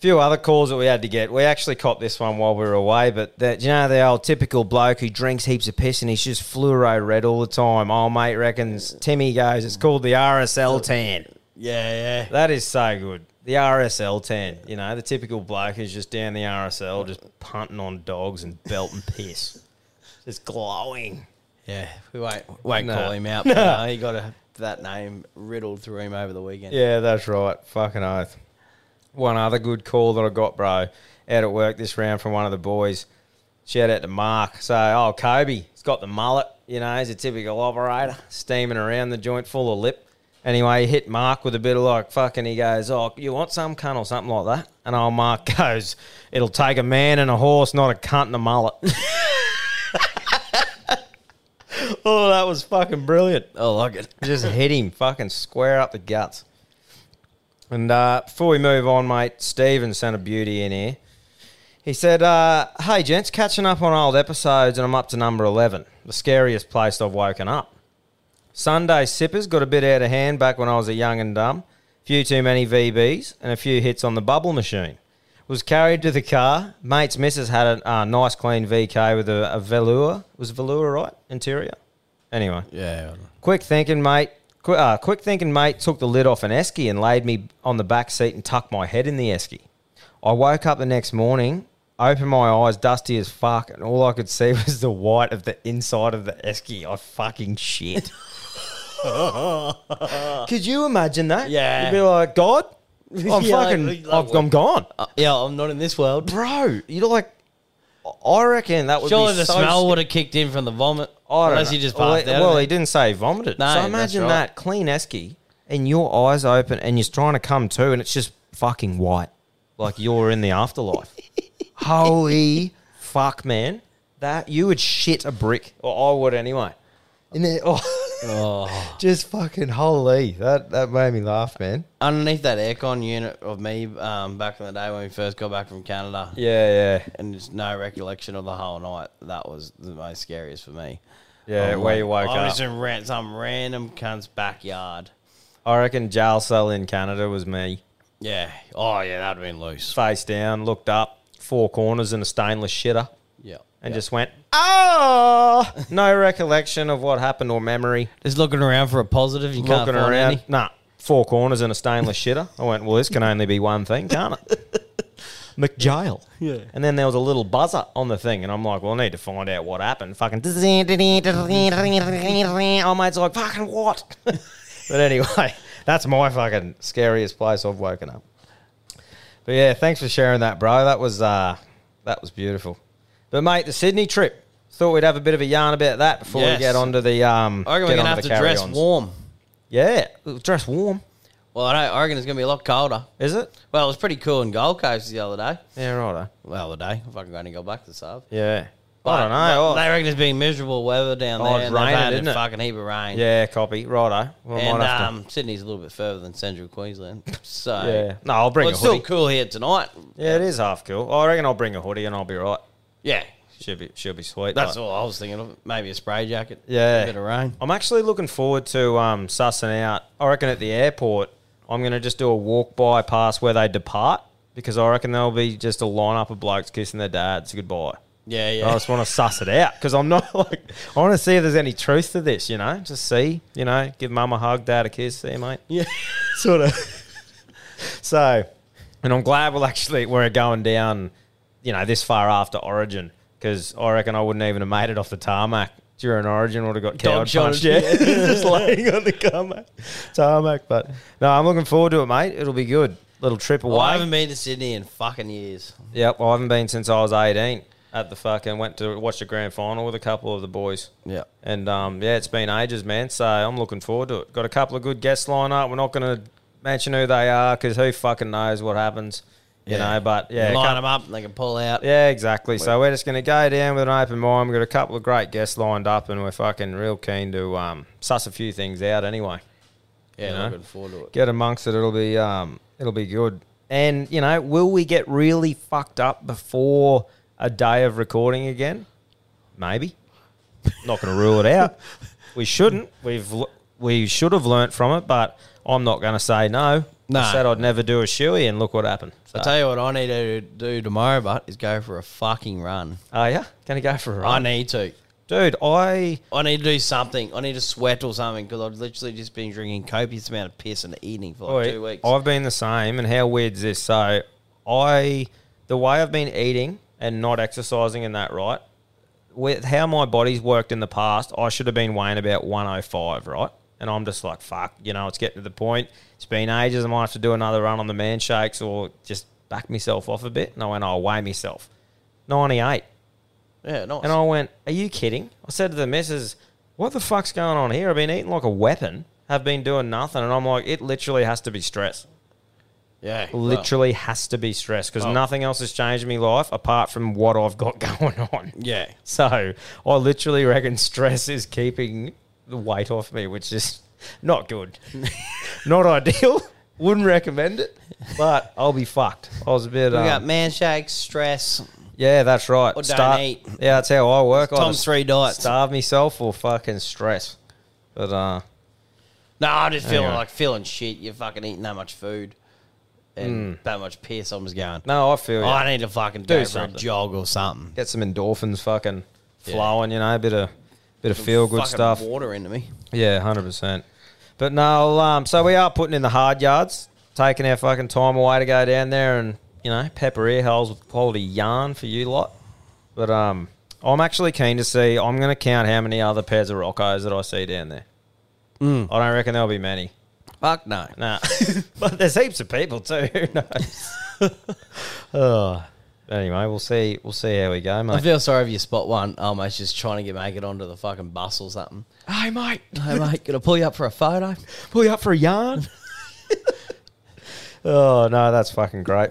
a few other calls that we had to get. We actually caught this one while we were away, but that you know the old typical bloke who drinks heaps of piss and he's just fluoro red all the time. Oh mate reckons Timmy goes, it's called the RSL tan. Yeah, yeah. That is so good. The RSL tan, you know, the typical bloke who's just down the RSL, just punting on dogs and belting piss, just glowing. Yeah, we won't, won't No. call him out. But, he got a, that name riddled through him over the weekend. Yeah, that's right. Fucking oath. One other good call that I got, bro, out at work this round from one of the boys. Shout out to Mark. So, oh, Kobe, he's got the mullet. You know, he's a typical operator, steaming around the joint full of lip. Anyway, he hit Mark with a bit of like fucking. He goes, "Oh, you want some cunt or something like that?" And old Mark goes, "It'll take a man and a horse, not a cunt and a mullet." oh, that was fucking brilliant. I like it. Just hit him fucking square up the guts. And uh, before we move on, mate, Steven sent a beauty in here. He said, uh, Hey, gents, catching up on old episodes, and I'm up to number 11, the scariest place I've woken up. Sunday sippers got a bit out of hand back when I was a young and dumb. Few too many VBs and a few hits on the bubble machine. Was carried to the car. Mate's missus had a uh, nice clean VK with a, a velour. Was velour right? Interior? Anyway. Yeah. Quick thinking, mate. Qu- uh, quick thinking, mate. Took the lid off an esky and laid me on the back seat and tucked my head in the esky. I woke up the next morning, opened my eyes, dusty as fuck, and all I could see was the white of the inside of the esky. I fucking shit. could you imagine that? Yeah. You'd be like, God, I'm Yeah, fucking, like- like I'm, what? I'm gone, Uh, yeah, I'm not in this world. bro. You're like, I reckon that would Surely be the so smell sc- would have kicked in from the vomit. I don't unless know. you just well, passed he- out. Well, he didn't say he vomited. No, so that's imagine right. that clean esky and your eyes open and you're trying to come to and it's just fucking white, like you're in the afterlife. Holy fuck, man! That you would shit a brick, or I would anyway. In there, oh, just fucking holy! That that made me laugh, man. Underneath that aircon unit of me um, back in the day when we first got back from Canada, Yeah, yeah, and there's no recollection of the whole night. That was the most scariest for me. yeah. I'm where you woke I up. I was in ran- some random cunt's backyard. I reckon jail cell in Canada was me. Yeah. Oh yeah, that'd been loose. Face down, looked up, four corners and a stainless shitter, Yeah. and just went, oh! No recollection of what happened or memory. Just looking around for a positive. You can't Looking find around, any. nah, four corners and a stainless shitter. I went, well, this can only be one thing, can't it? McJail. Yeah. And then there was a little buzzer on the thing, and I'm like, well, I need to find out what happened. Fucking. Oh, mate's like, fucking what? but anyway, that's my fucking scariest place I've woken up. But yeah, thanks for sharing that, bro. That was uh, that was beautiful. But mate, the Sydney trip. Thought we'd have a bit of a yarn about that before Yes. we get onto the um. I reckon we're gonna have to dress warm. Yeah, dress warm. Well, I, don't, I reckon it's gonna be a lot colder. Is it? Well, it was pretty cool in Gold Coast the other day. Yeah, righto. Well, the other day. If I can only go back to sub. Yeah. But- I don't know. Oh, They reckon it's been miserable weather down Oh, there. it's raining, isn't it? fucking heap of rain. yeah, copy. Righto. Well, And um, Sydney's a little bit further than Central Queensland. So. Yeah. No, I'll bring Well, it's still cool here tonight. Yeah, it is half cool. I reckon I'll bring a hoodie and I'll be right. Yeah. She'll be, she'll be sweet. That's all I was thinking of. Maybe a spray jacket. Yeah. A bit of rain. I'm actually looking forward to um, sussing out. I reckon at the airport, I'm going to just do a walk by past where they depart because I reckon there'll be just a lineup of blokes kissing their dads goodbye. Yeah, yeah. I just want to suss it out because I'm not like I want to see if there's any truth to this. You know, just see. You know, give mum a hug, dad a kiss. See, you, mate. Yeah. sort of. so, and I'm glad we'll actually we're going down, you know, this far after Origin because I reckon I wouldn't even have made it off the tarmac during Origin. Would have got cowed punched. Yeah, just laying on the tarmac. tarmac. But no, I'm looking forward to it, mate. It'll be good. Little trip away. I haven't been to Sydney in fucking years. Yep, I haven't been since I was 18 at the fucking went to watch the grand final with a couple of the boys. Yeah. And um, yeah, it's been ages, man. So I'm looking forward to it. Got a couple of good guests lined up. We're not going to mention who they are because who fucking knows what happens, you Yeah. know. But yeah, Line them up and they can pull out. yeah, exactly. So we're just going to go down with an open mind. We've got a couple of great guests lined up, and we're fucking real keen to um, suss a few things out anyway. Yeah, You know? looking forward to it. Get amongst it. It'll be um, it'll be good. And you know, will we get really fucked up before a day of recording again? Maybe. Not going to rule it out. We shouldn't. We've we should have learnt from it, but I'm not going to say no. No. I said I'd never do a shoey, and look what happened. So, I tell you what I need to do tomorrow, but is go for a fucking run. oh yeah, going to go for a run, I need to. dude. I I need to do something. I need to sweat or something because I've literally just been drinking copious amount of piss in the evening for like Oi, two weeks. I've been the same, and how weird is this? So, I the way I've been eating and not exercising in that right, with how my body's worked in the past, I should have been weighing about 105, right? And I'm just like, fuck, you know, it's getting to the point. It's been ages. I might have to do another run on the man shakes or just back myself off a bit. And I went, I'll weigh myself. 98. yeah, nice. And I went, Are you kidding? I said to the missus, What the fuck's going on here? I've been eating like a weapon, have been doing nothing. And I'm like, It literally has to be stress. yeah, well, Literally has to be stress because Oh. nothing else has changed my life apart from what I've got going on. yeah. So I literally reckon stress is keeping the weight off me, which is not good. not ideal. Wouldn't recommend it, but I'll be fucked. I was a bit. We um, got man shakes, stress. yeah, that's right. Or don't eat. Yeah, that's how I work. Just three diets. Starve myself or fucking stress. But uh, No, I'm just feeling Anyway. like feeling shit. You're fucking eating that much food and that much piss. I'm just going. no, I feel Oh. I need to fucking Do go for something. a jog or something. Get some endorphins, fucking Yeah. flowing. You know, a bit of bit of feel good stuff. Water into me. Yeah, hundred percent. But no, um, so we are putting in the hard yards, taking our fucking time away to go down there and you know pepper ear holes with quality yarn for you lot. But um, I'm actually keen to see. I'm going to count how many other pairs of Roccos that I see down there. Mm. I don't reckon there'll be many. Fuck no. Nah, but there's heaps of people too. Who knows? oh. Anyway, we'll see. We'll see how we go, mate. I feel sorry if you spot one. Oh, mate's just trying to get make it onto the fucking bus or something. Hey, mate, Hey, mate, gonna pull you up for a photo? pull you up for a yarn. oh no, that's fucking great.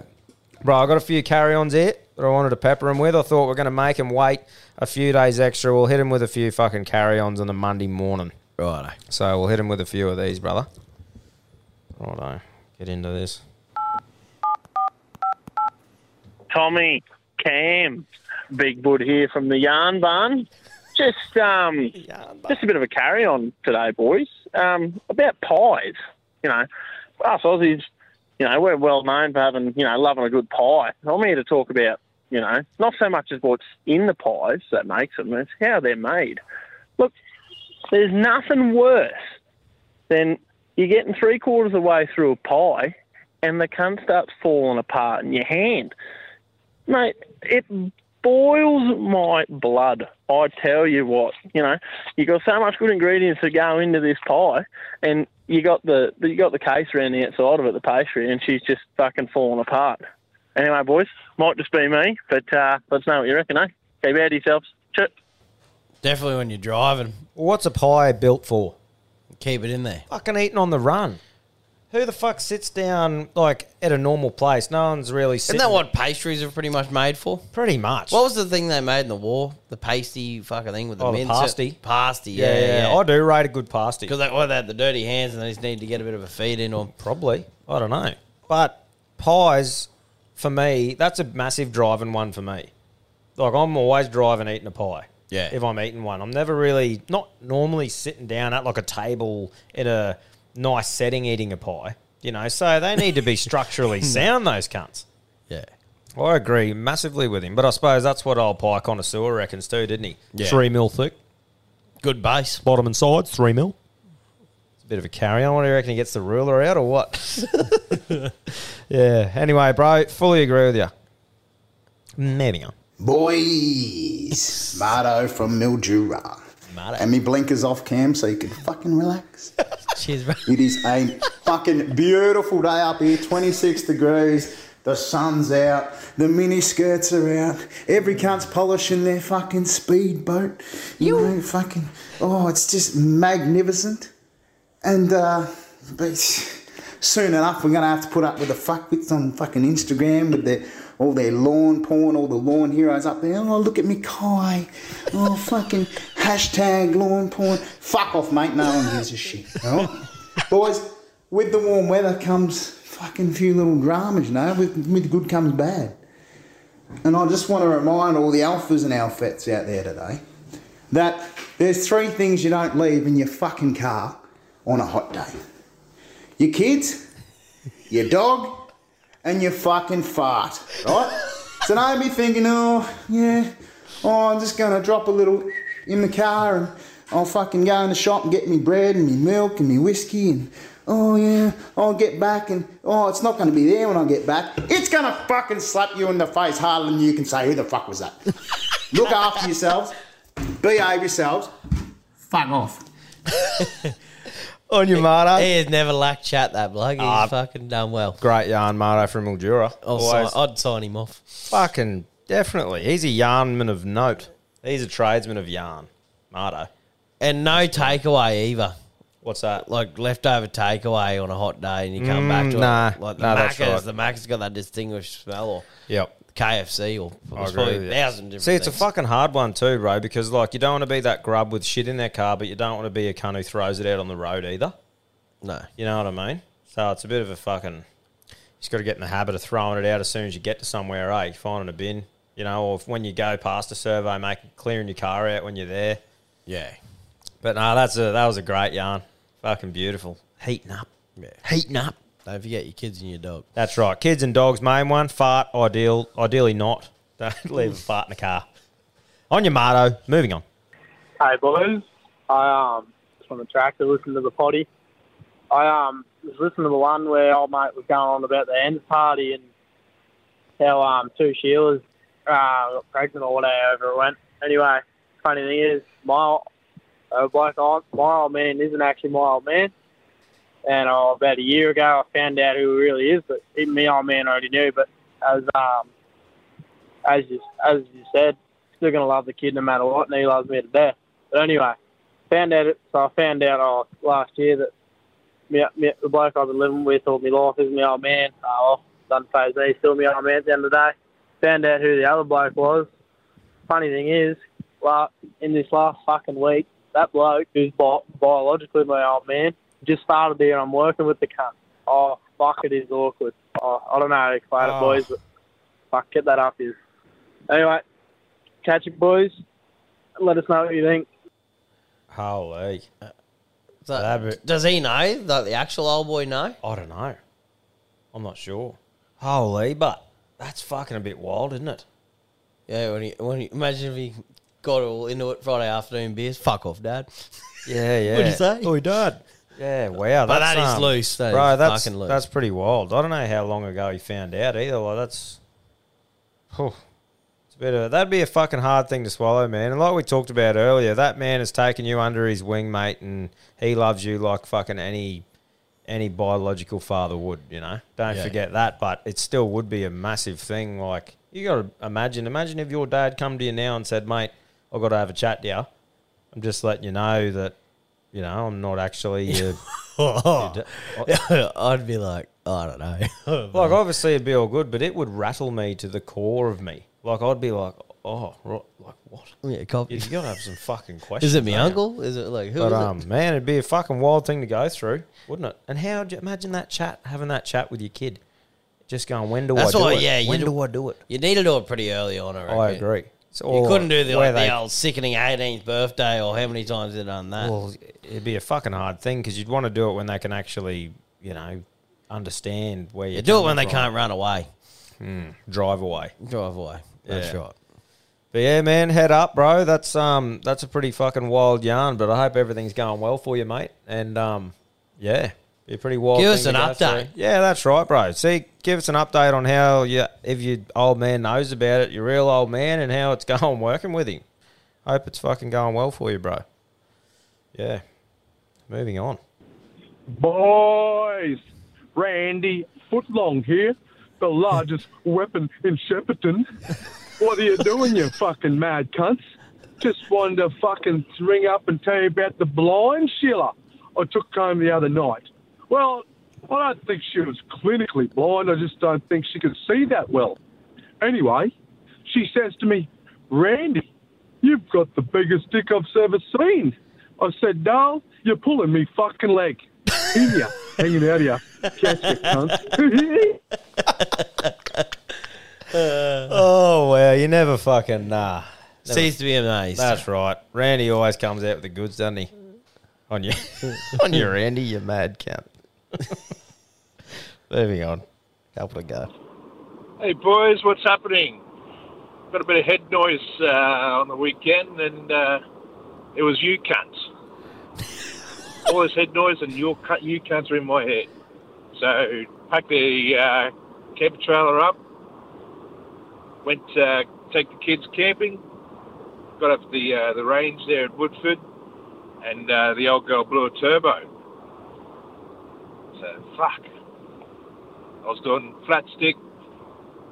Bro, I got a few carry-ons here that I wanted to pepper them with. I thought we're going to make them wait a few days extra. We'll hit them with a few fucking carry-ons on a Monday morning. Righto. So we'll hit them with a few of these, brother. Righto. Get into this. Tommy, Cam, Big Bud here from the Yarn Barn. Just um, just a bit of a carry on today, boys. Um, about pies. You know, us Aussies, you know, we're well known for having, you know, loving a good pie. I'm here to talk about, you know, not so much as what's in the pies that makes them, it's how they're made. Look, there's nothing worse than you're getting three quarters of the way through a pie and the cunt starts falling apart in your hand. Mate, it boils my blood. I tell you what, you know, you got so much good ingredients to go into this pie, and you got the you got the case around the outside of it, the pastry, and she's just fucking falling apart. Anyway, boys, might just be me, but uh, let's know what you reckon, eh? Keep out of yourselves. Chit. Definitely when you're driving, What's a pie built for? keep it in there. Fucking eating on the run. Who the fuck sits down like at a normal place? No one's really Isn't that what pastries are pretty much made for? Pretty much. What was the thing they made in the war? The pasty fucking thing with the Oh, the mince. pasty? Pasty, yeah, yeah, yeah. I do rate a good pasty. Because they, well, they had the dirty hands and they just need to get a bit of a feed in or Probably. I don't know. But pies, for me, that's a massive driving one for me. Like, I'm always driving eating a pie. Yeah. If I'm eating one. I'm never really, not normally sitting down at like a table in a nice setting eating a pie. You know, so they need to be structurally sound, those cunts. yeah. I agree massively with him, but I suppose that's what old pie connoisseur reckons too, didn't he? Yeah. Three mil thick, Good base. bottom and sides, three mil. It's a bit of a carry on. What do you reckon? He gets the ruler out or what? yeah. Anyway, bro, fully agree with you. Moving on. Boys, Marto from Mildura. And me blinkers off cam so you can fucking relax. Cheers, bro. It is a fucking beautiful day up here, 26 degrees. The sun's out, the mini skirts are out, every cunt's polishing their fucking speedboat. You know, fucking, oh, it's just magnificent. And, uh, but soon enough, we're gonna have to put up with the fuckwits on fucking Instagram with their Oh, all their lawn porn, all the lawn heroes up there. Oh, look at me, Kai. Oh, fucking hashtag lawn porn. Fuck off, mate. No one gives a shit. Boys, with the warm weather comes fucking few little dramas, you know. With, with good comes bad. And I just want to remind all the alphas and alphets out there today that there's three things you don't leave in your fucking car on a hot day your kids, your dog, and you fucking fart, right? so don't be thinking, oh, yeah, oh, I'm just going to drop a little in the car and I'll fucking go in the shop and get me bread and me milk and me whiskey and, oh, yeah, I'll get back and, oh, it's not going to be there when I get back. It's going to fucking slap you in the face harder than you can say, who the fuck was that? Look after yourselves, behave yourselves, fuck off. On your Marto. He has never lacked chat, that bloke. He's Ah. fucking done well. Great yarn, Marto from Mildura. I'll Always- sign, I'd sign him off. Fucking definitely. He's a yarnman of note. He's a tradesman of yarn. Marto. And no takeaway either. What's that? Like leftover takeaway on a hot day and you come back Mm, to nah. it. Like the Nah, that's Macca's, right. the Macca's got that distinguished smell or Yep. KFC or I probably with a thousand different See, it's a things. fucking hard one too, bro, because like you don't want to be that grub with shit in their car, but you don't want to be a cunt who throws it out on the road either. No. You know what I mean? So it's a bit of a fucking. You just got to get in the habit of throwing it out as soon as you get to somewhere, eh? Finding a bin, you know, or if when you go past a survey, make clearing your car out when you're there. Yeah. But no, that's a that was a great yarn. Fucking beautiful. Heating up. Yeah. Heating up. Don't forget your kids and your dog. That's right. Kids and dogs, main one. Fart, ideal. Ideally not. Don't leave a fart in the car. On your Marto. Moving on. Hey boys, I um just on the track to listen to the potty. I um was listening to the one where old mate was going on about the end party and how um two Sheilas uh got pregnant or whatever it went. Anyway, funny thing is my uh, bloke on my old man isn't actually my old man. And uh, about a year ago, I found out who he really is. But even me, old man, already knew. But as um, as you as you said, still gonna love the kid no matter what, and he loves me to death. But anyway, found out it. So I found out uh, last year that me, me, the bloke I've been living with all my life is my old man. Uh, well, doesn't phase me. Still me old man at the end of the day. Found out who the other bloke was. Funny thing is, in this last fucking week, that bloke who's bi- biologically my old man just started there I'm working with the cunt. Oh, fuck, it is awkward. Oh, I don't know how to explain Oh. it, boys, but fuck, get that up is. Anyway, catch it, boys. Let us know what you think. Holy. So, That'd be- does he know? Like the actual old boy know? I don't know. I'm not sure. Holy, but that's fucking a bit wild, isn't it? Yeah, when he, when he, imagine if he got all into it Friday afternoon beers. Fuck off, Dad. Yeah, yeah. What'd you say? Oh, he did. Yeah, wow. But that's, that is um, loose. That bro, is that's, fucking loose. that's pretty wild. I don't know how long ago he found out either. Like, that's. Whew. It's a bit of, that'd be a fucking hard thing to swallow, man. And like we talked about earlier, that man has taken you under his wing, mate, and he loves you like fucking any any biological father would, you know. Don't Yeah. forget that, but it still would be a massive thing. Like you got to imagine. Imagine if your dad come to you now and said, "Mate, I've got to have a chat to you. I'm just letting you know that, you know, I'm not actually." Your, your da- I'd be like, I don't know. like obviously it'd be all good, but it would rattle me to the core of me. Like I'd be like, "Oh, right, like what?" yeah, copy. You, gotta have some fucking questions. Is it me man. uncle? Is it like who But is um, it? man, it'd be a fucking wild thing to go through, wouldn't it? And how you imagine that chat, having that chat with your kid, just going, "When do That's I do it? yeah, you when do- do I do it?" You need to do it pretty early on. I, reckon. I agree. It's You couldn't do the, like, the old sickening 18th birthday or how many times they've done that. Well, it'd be a fucking hard thing because you'd want to do it when they can actually, you know, understand where you're you do it when they can't run away. Mm, drive away. Drive away. That's Yeah. right. But yeah, man, head up, bro. That's um, that's a pretty fucking wild yarn. But I hope everything's going well for you, mate. And um, yeah, be a pretty wild. Give thing us to an go update. through. Yeah, that's right, bro. See, give us an update on how you, if your old man knows about it, your real old man, and how it's going working with him. Hope it's fucking going well for you, bro. Yeah. Moving on. Boys, Randy Footlong here, the largest weapon in Shepparton. What are you doing, you fucking mad cunts? Just wanted to fucking ring up and tell you about the blind Sheila I took home the other night. Well, I don't think she was clinically blind. I just don't think she could see that well. Anyway, she says to me, Randy, you've got the biggest dick I've ever seen. I said, no, you're pulling me fucking leg. Here, hanging out here. Catch you, cunt. oh well, you never fucking nah. Never- Cease to be amazed. That's right. Randy always comes out with the goods, doesn't he? On you, on you, Randy, you mad cunt. Moving on. Couple to go. Hey boys, what's happening? Got a bit of head noise uh, on the weekend, and uh, it was you cunts. All this head noise, and your cut you cunts are in my head. So packed the uh, camper trailer up, went uh, take the kids camping, got up the uh, the range there at Woodford, and uh, the old girl blew a turbo. So fuck. I was doing flat stick,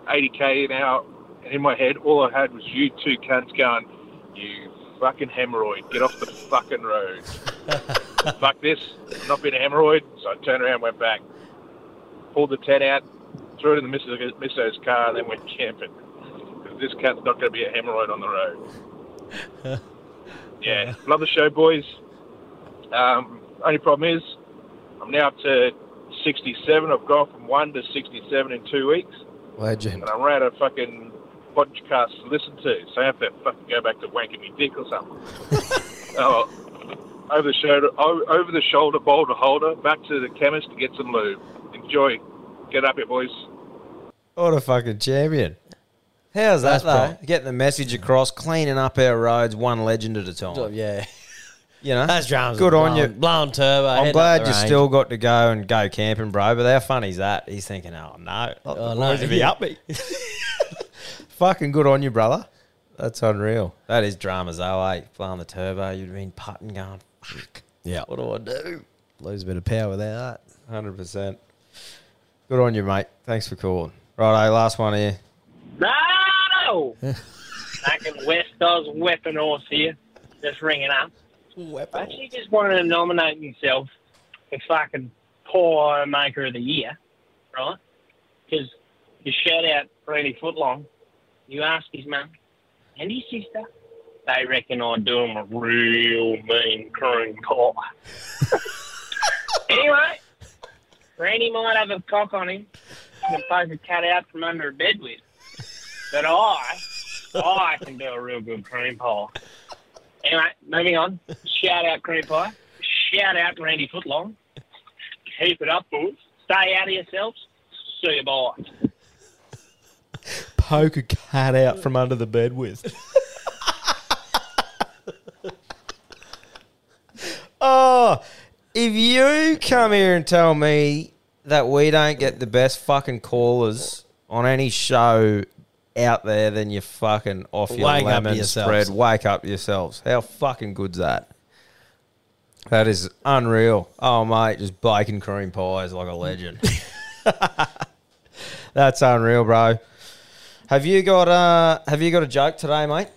80k an hour, and in my head, all I had was you two cunts going, "You fucking hemorrhoid, get off the fucking road." Fuck this, I'm not being a hemorrhoid. So I turned around, went back, pulled the tent out, threw it in the Mrs. Misso's car, and then went camping. Because this cunt's not going to be a hemorrhoid on the road. yeah, love the show, boys. Um, only problem is, I'm now up to 67. I've gone from one to 67 in two weeks, Legend. and I'm out of fucking podcasts to listen to. So I have to fucking go back to wanking me dick or something. oh, over the shoulder, o- over the shoulder boulder holder, back to the chemist to get some lube. Enjoy. Get up here, boys. What a fucking champion. How's that That's though? pro- Getting the message across, cleaning up our roads one legend at a time. Yeah. You know, That's drums. Good on you. Blowing turbo. I'm glad you range. still got to go and go camping, bro. But how funny is that? He's thinking, oh no, not Oh, the no. boys to be up me. Fucking good on you, brother. That's unreal. That is dramas though, eh? Blowing the turbo, you'd been putting, going, fuck. Yeah. What do I do? Lose a bit of power without that. Hundred percent. Good on you, mate. Thanks for calling. Right, last one here. No! Fucking West Oz Weapon Horse here. Just ringing up. I actually just wanted to nominate myself for fucking Poor Maker of the Year, right? Because you shout out Randy Footlong. You ask his mum and his sister. They reckon I do him a real mean cream pie. anyway, Randy might have a cock on him and poke a cat out from under a bed with. But I, I can do a real good cream pie. Anyway, moving on. Shout out cream pie. Shout out Randy Footlong. Keep it up, boys. Stay out of yourselves. See you bye. Poke a cat out from under the bed with. oh, if you come here and tell me that we don't get the best fucking callers on any show out there, then you're fucking off your Wake up lemon yourselves. spread. Wake up yourselves. How fucking good's that? That is unreal. Oh mate, just bacon cream pies like a legend. That's unreal, bro. Have you got uh have you got a joke today, mate?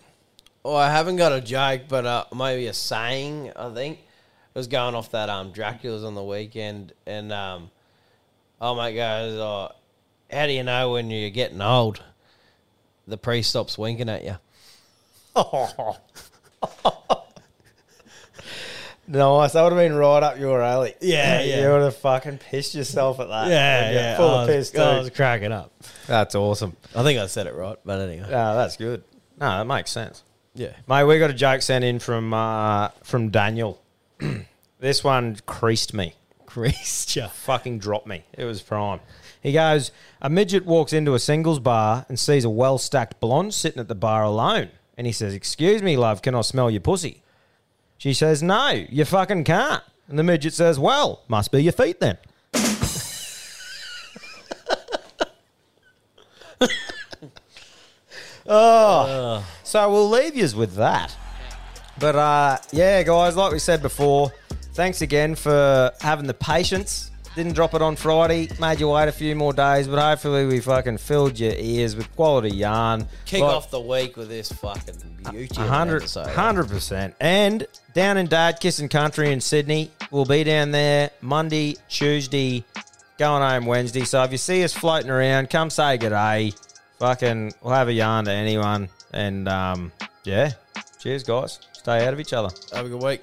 Well, I haven't got a joke, but uh, maybe a saying. I think it was going off that um Dracula's on the weekend, and um, oh my goes, oh, how do you know when you're getting old? The priest stops winking at you. Nice. That would have been right up your alley. Yeah, yeah. You would have fucking pissed yourself at that. Yeah, wouldn't yeah. Full I of was- piss too. I was cracking up. That's awesome. I think I said it right, but anyway. Yeah, that's good. No, that makes sense. Yeah. Mate, we got a joke sent in from uh, from Daniel. this one creased me. Creased you. Fucking dropped me. It was prime. He goes, a midget walks into a singles bar and sees a well stacked blonde sitting at the bar alone. And he says, Excuse me, love, can I smell your pussy? She says, No, you fucking can't. And the midget says, Well, must be your feet then. oh, so we'll leave yous with that. But uh, yeah, guys, like we said before, thanks again for having the patience. Didn't drop it on Friday, made you wait a few more days, but hopefully we fucking filled your ears with quality yarn. Kick Like- off the week with this fucking beauty. a of hundred, episode. hundred percent. And down in Dad Kissing Country in Sydney, we'll be down there Monday, Tuesday, going home Wednesday. So if you see us floating around, come say good day. Fucking, we'll have a yarn to anyone. And um, yeah, cheers, guys. Stay out of each other. Have a good week.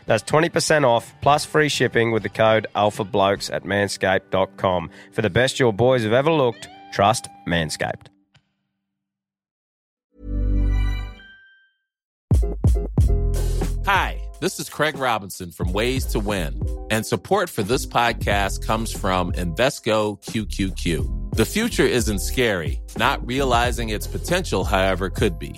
That's 20% off plus free shipping with the code ALPHABLOKES at manscaped.com. For the best your boys have ever looked, trust Manscaped. Hi, this is Craig Robinson from Ways to Win, and support for this podcast comes from Invesco QQQ. The future isn't scary, not realizing its potential, however, could be.